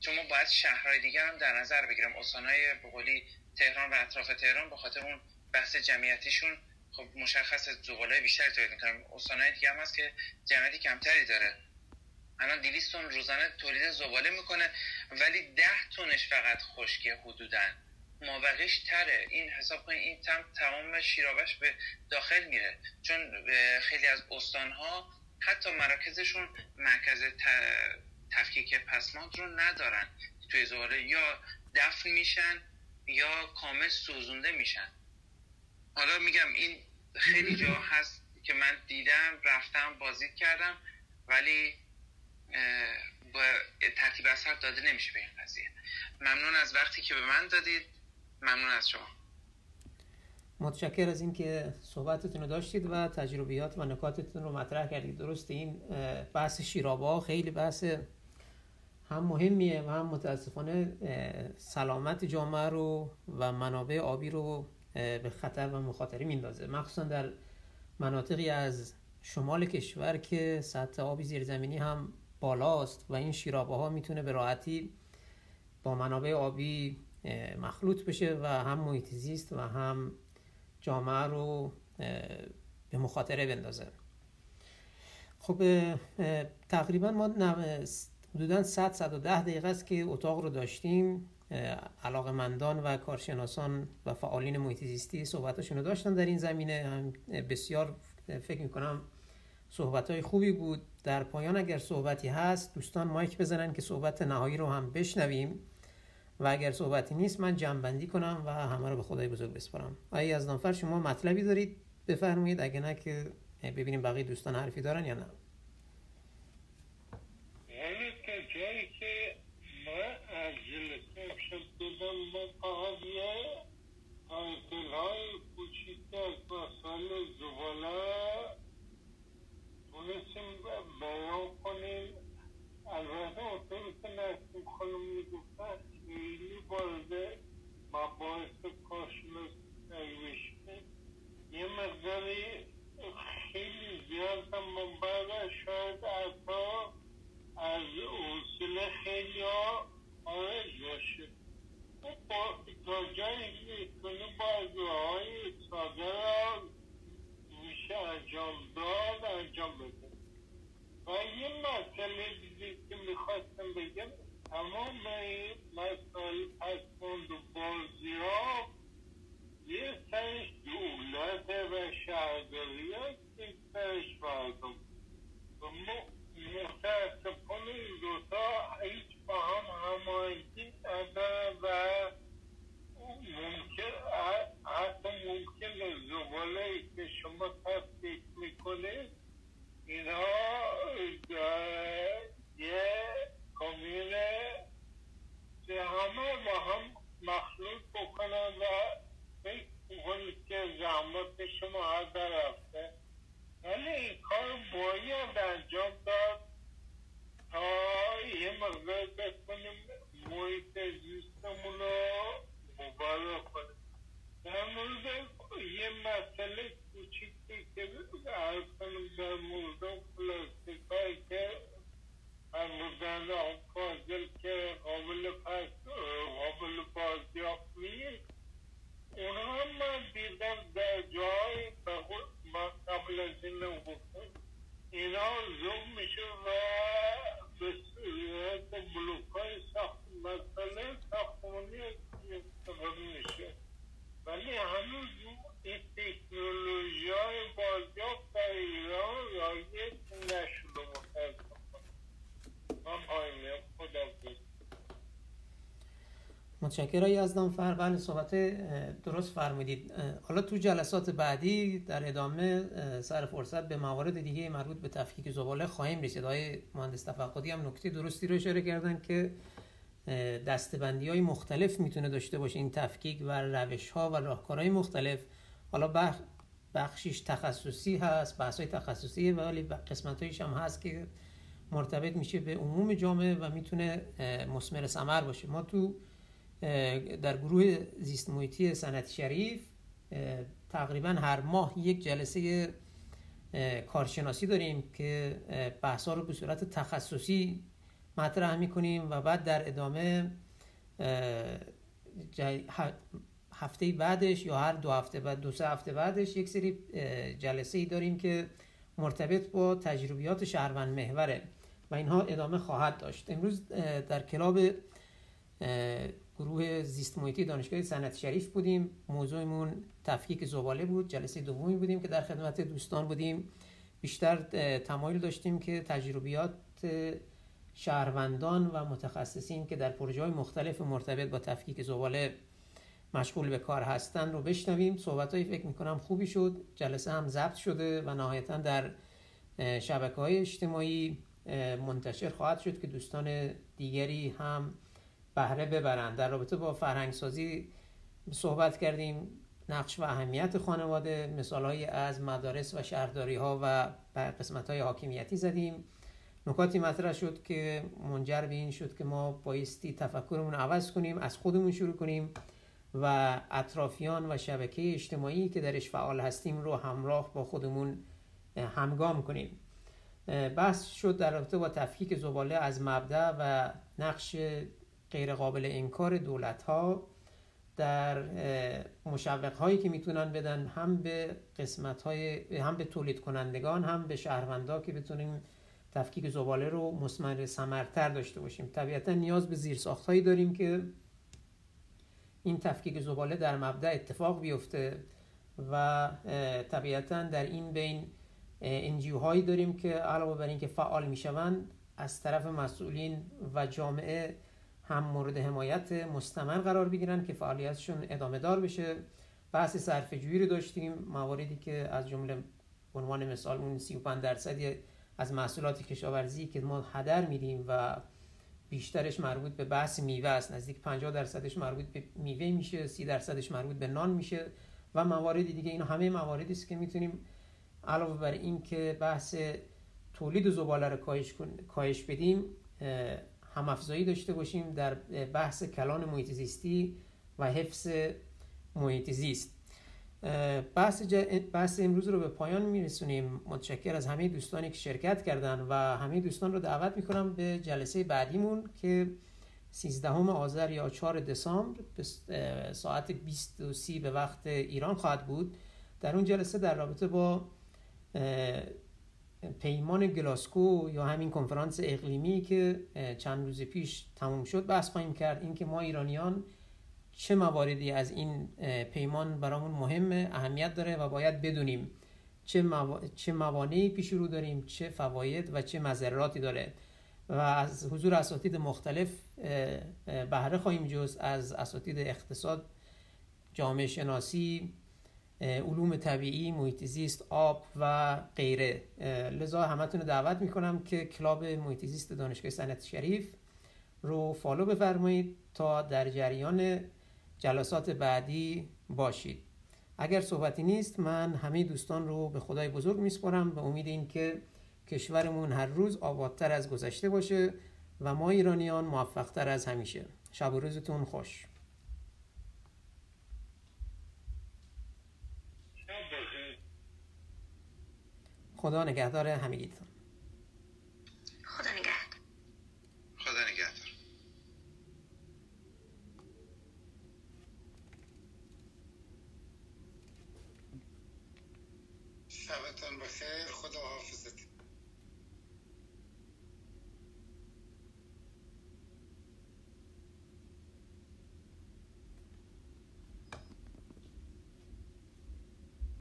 چون ما باید شهرهای دیگر هم در نظر بگیرم استانهای بقولی تهران و اطراف تهران به خاطر اون بحث جمعیتیشون خب مشخص زباله بیشتری تولید می‌کنن. استانهای دیگه هم هست که جمعیتی کمتری داره. الان 200 تن روزانه تولید زباله می‌کنه ولی 10 تنش فقط خشکی حدودا. مابقیش تره. این حساب کنید این تم تمام شیرابش به داخل میره. چون خیلی از استانها حتی مراکزشون مرکز تفکیک پسماند رو ندارن توی زباله یا دفن میشن یا کامل سوزونده میشن. حالا میگم این خیلی جا هست که من دیدم رفتم بازدید کردم ولی با ترتیب اثر داده نمیشه به این قضیه. ممنون از وقتی که به من دادید. ممنون از شما. متشکر از اینکه صحبتتون رو داشتید و تجربیات و نکاتتون رو مطرح کردید. درست این بحث شیرابا خیلی بحث هم مهمیه و هم متاسفانه سلامت جامعه رو و منابع آبی رو به خطر و مخاطره میندازه. مخصوصا در مناطقی از شمال کشور که سطح آبی زیرزمینی هم بالاست و این شیرابه ها می‌تونه به راحتی با منابع آبی مخلوط بشه و هم محیط زیست و هم جامعه رو به مخاطره بندازه. خب تقریبا ما حدودا 100 110 دقیقه است که اتاق رو داشتیم. علاقمندان و کارشناسان و فعالین محیط زیستی صحبتاشون رو داشتن در این زمینه. هم بسیار فکر می‌کنم صحبت های خوبی بود. در پایان اگر صحبتی هست دوستان مایک بزنن که صحبت نهایی رو هم بشنویم. و اگر صحبتی نیست من جمع کنم و همه رو به خدای بزرگ بسپارم. آیا از نافر شما مطلبی دارید بفرمایید؟ اگه نه که ببینیم بقیه دوستان حرفی دارن یا نه. تونستیم بیان کنیم. البته اونطوری که نسیم خانم می‌گفتن خیلی وارد مباحث کارشناسی نمیشه یه مقداری خیلی زیاد هم بعد شاید حتی از اصول خیلی ها خارج باشه. با تا جایی می‌تونه با های ساده را انجام داد انجام بده. و یه مسئله دیگه که می‌خواستم بگم تمام مسائل پسماند و بازی ها یه سرش دولت و شهرداری هست یک سرش مردم و متاسفانه این دوتا هیچ با هم هماهنگی ندارن و ممکن حتی ممکن زباله که شما تصدیق می‌کنید اینها یه کامیونه که همه با هم مخلوط بکنن و فکر می‌کنید که زحمت شما هر رفته. ولی این کار باید انجام داد تا یه مقدار بکنیم محیط زیستمون رو مبارک کنیم. در مورد یه مسئله کوچیکی که عرض کنم در مورد پلاستیک هایی که فرمودن آن فاضل که قابل پس قابل بازیافت نیست. اونها هم من دیدم در جای من قبل از این گفتم اینا زوم میشه و به صورت بلوک های ساخت مسئله ساختمانی استفاده میشه. ولی هنوز این تکنولوژی های در ایران نشده متاسفانه. من پایینیم خدا متشکر یزدان فر بله صحبت درست فرمودید. حالا تو جلسات بعدی در ادامه سر فرصت به موارد دیگه مربوط به تفکیک زباله خواهیم رسید. های مهندس تفقدی هم نکته درستی رو اشاره کردن که دستبندی های مختلف می‌تونه داشته باشه این تفکیک و روش ها و راهکارهای مختلف. حالا بخشیش تخصصی هست بحث های تخصصی ولی قسمت هم هست که مرتبط میشه به عموم جامعه و می‌تونه مسمر ثمر باشه. ما تو در گروه زیست محیطی سنت شریف تقریبا هر ماه یک جلسه کارشناسی داریم که بحثا رو به صورت تخصصی مطرح می‌کنیم و بعد در ادامه هفته بعدش یا هر دو هفته بعد دو سه هفته بعدش یک سری جلسه ای داریم که مرتبط با تجربیات شهروند محوره و اینها ادامه خواهد داشت. امروز در کلاب گروه زیست محیطی دانشگاه صنعت شریف بودیم. موضوعمون تفکیک زباله بود. جلسه دومی بودیم که در خدمت دوستان بودیم. بیشتر تمایل داشتیم که تجربیات شهروندان و متخصصین که در پروژه های مختلف مرتبط با تفکیک زباله مشغول به کار هستن رو بشنویم. صحبت های فکر می‌کنم خوبی شد. جلسه هم ضبط شده و نهایتا در شبکه های اجتماعی منتشر خواهد شد که دوستان دیگری هم بهره ببرند. در رابطه با فرهنگ سازی صحبت کردیم. نقش و اهمیت خانواده مثال از مدارس و شهرداری ها و قسمت های حاکمیتی زدیم. نکاتی مطرح شد که منجر به این شد که ما بایستی تفکرمون عوض کنیم از خودمون شروع کنیم و اطرافیان و شبکه اجتماعی که درش فعال هستیم رو همراه با خودمون همگام کنیم. بحث شد در رابطه با تفکیک زباله از مبدع و نقش غیرقابل انکار دولت ها در مشوق هایی که می‌تونن بدن هم به قسمت های هم به تولید کنندگان هم به شهروندا که بتونیم تفکیک زباله رو مسمر سمرتر داشته باشیم. طبیعتا نیاز به زیرساخت هایی داریم که این تفکیک زباله در مبدع اتفاق بیفته و طبیعتا در این بین انجیو هایی داریم که علاوه بر اینکه فعال می‌شوند از طرف مسئولین و جامعه هم مورد حمایت مستمر قرار بگیرن که فعالیتشون ادامه دار بشه. بحث صرف جویی رو داشتیم مواردی که از جمله عنوان مثال اون 35 درصدی از محصولات کشاورزی که ما هدر میدیم و بیشترش مربوط به بحث میوه است. نزدیک 50 درصدش مربوط به میوه میشه 30 درصدش مربوط به نان میشه و موارد دیگه. این همه مواردی است که می‌تونیم علاوه بر این که بحث تولید زباله رو کاهش, کاهش بدیم هم افزایی داشته باشیم در بحث کلان محیط زیستی و حفظ محیط زیست بحث, بحث امروز رو به پایان میرسونیم. متشکر از همه دوستانی که شرکت کردن و همه دوستان رو دعوت می‌کنم به جلسه بعدیمون که 13 آذر یا 4 دسامبر به ساعت 23 به وقت ایران خواهد بود. در اون جلسه در رابطه با پیمان گلاسکو یا همین کنفرانس اقلیمی که چند روز پیش تموم شد بحث خواهیم کرد. اینکه ما ایرانیان چه مواردی از این پیمان برامون مهمه اهمیت داره و باید بدونیم چه, چه موانعی پیش رو داریم چه فواید و چه مذراتی داره. و از حضور اساتید مختلف بهره خواهیم جست از اساتید اقتصاد جامعه شناسی علوم طبیعی محیط زیست آب و غیره. لذا همه‌تون دعوت می‌کنم که کلاب محیط زیست دانشگاه صنعتی شریف رو follow بفرمایید تا در جریان جلسات بعدی باشید. اگر صحبتی نیست من همه دوستان رو به خدای بزرگ میسپرم به امید اینکه کشورمون هر روز آبادتر از گذشته باشه و ما ایرانیان موفقتر از همیشه. شب و روزتون خوش. خدا نگهدار همگیتون خدا نگهدار.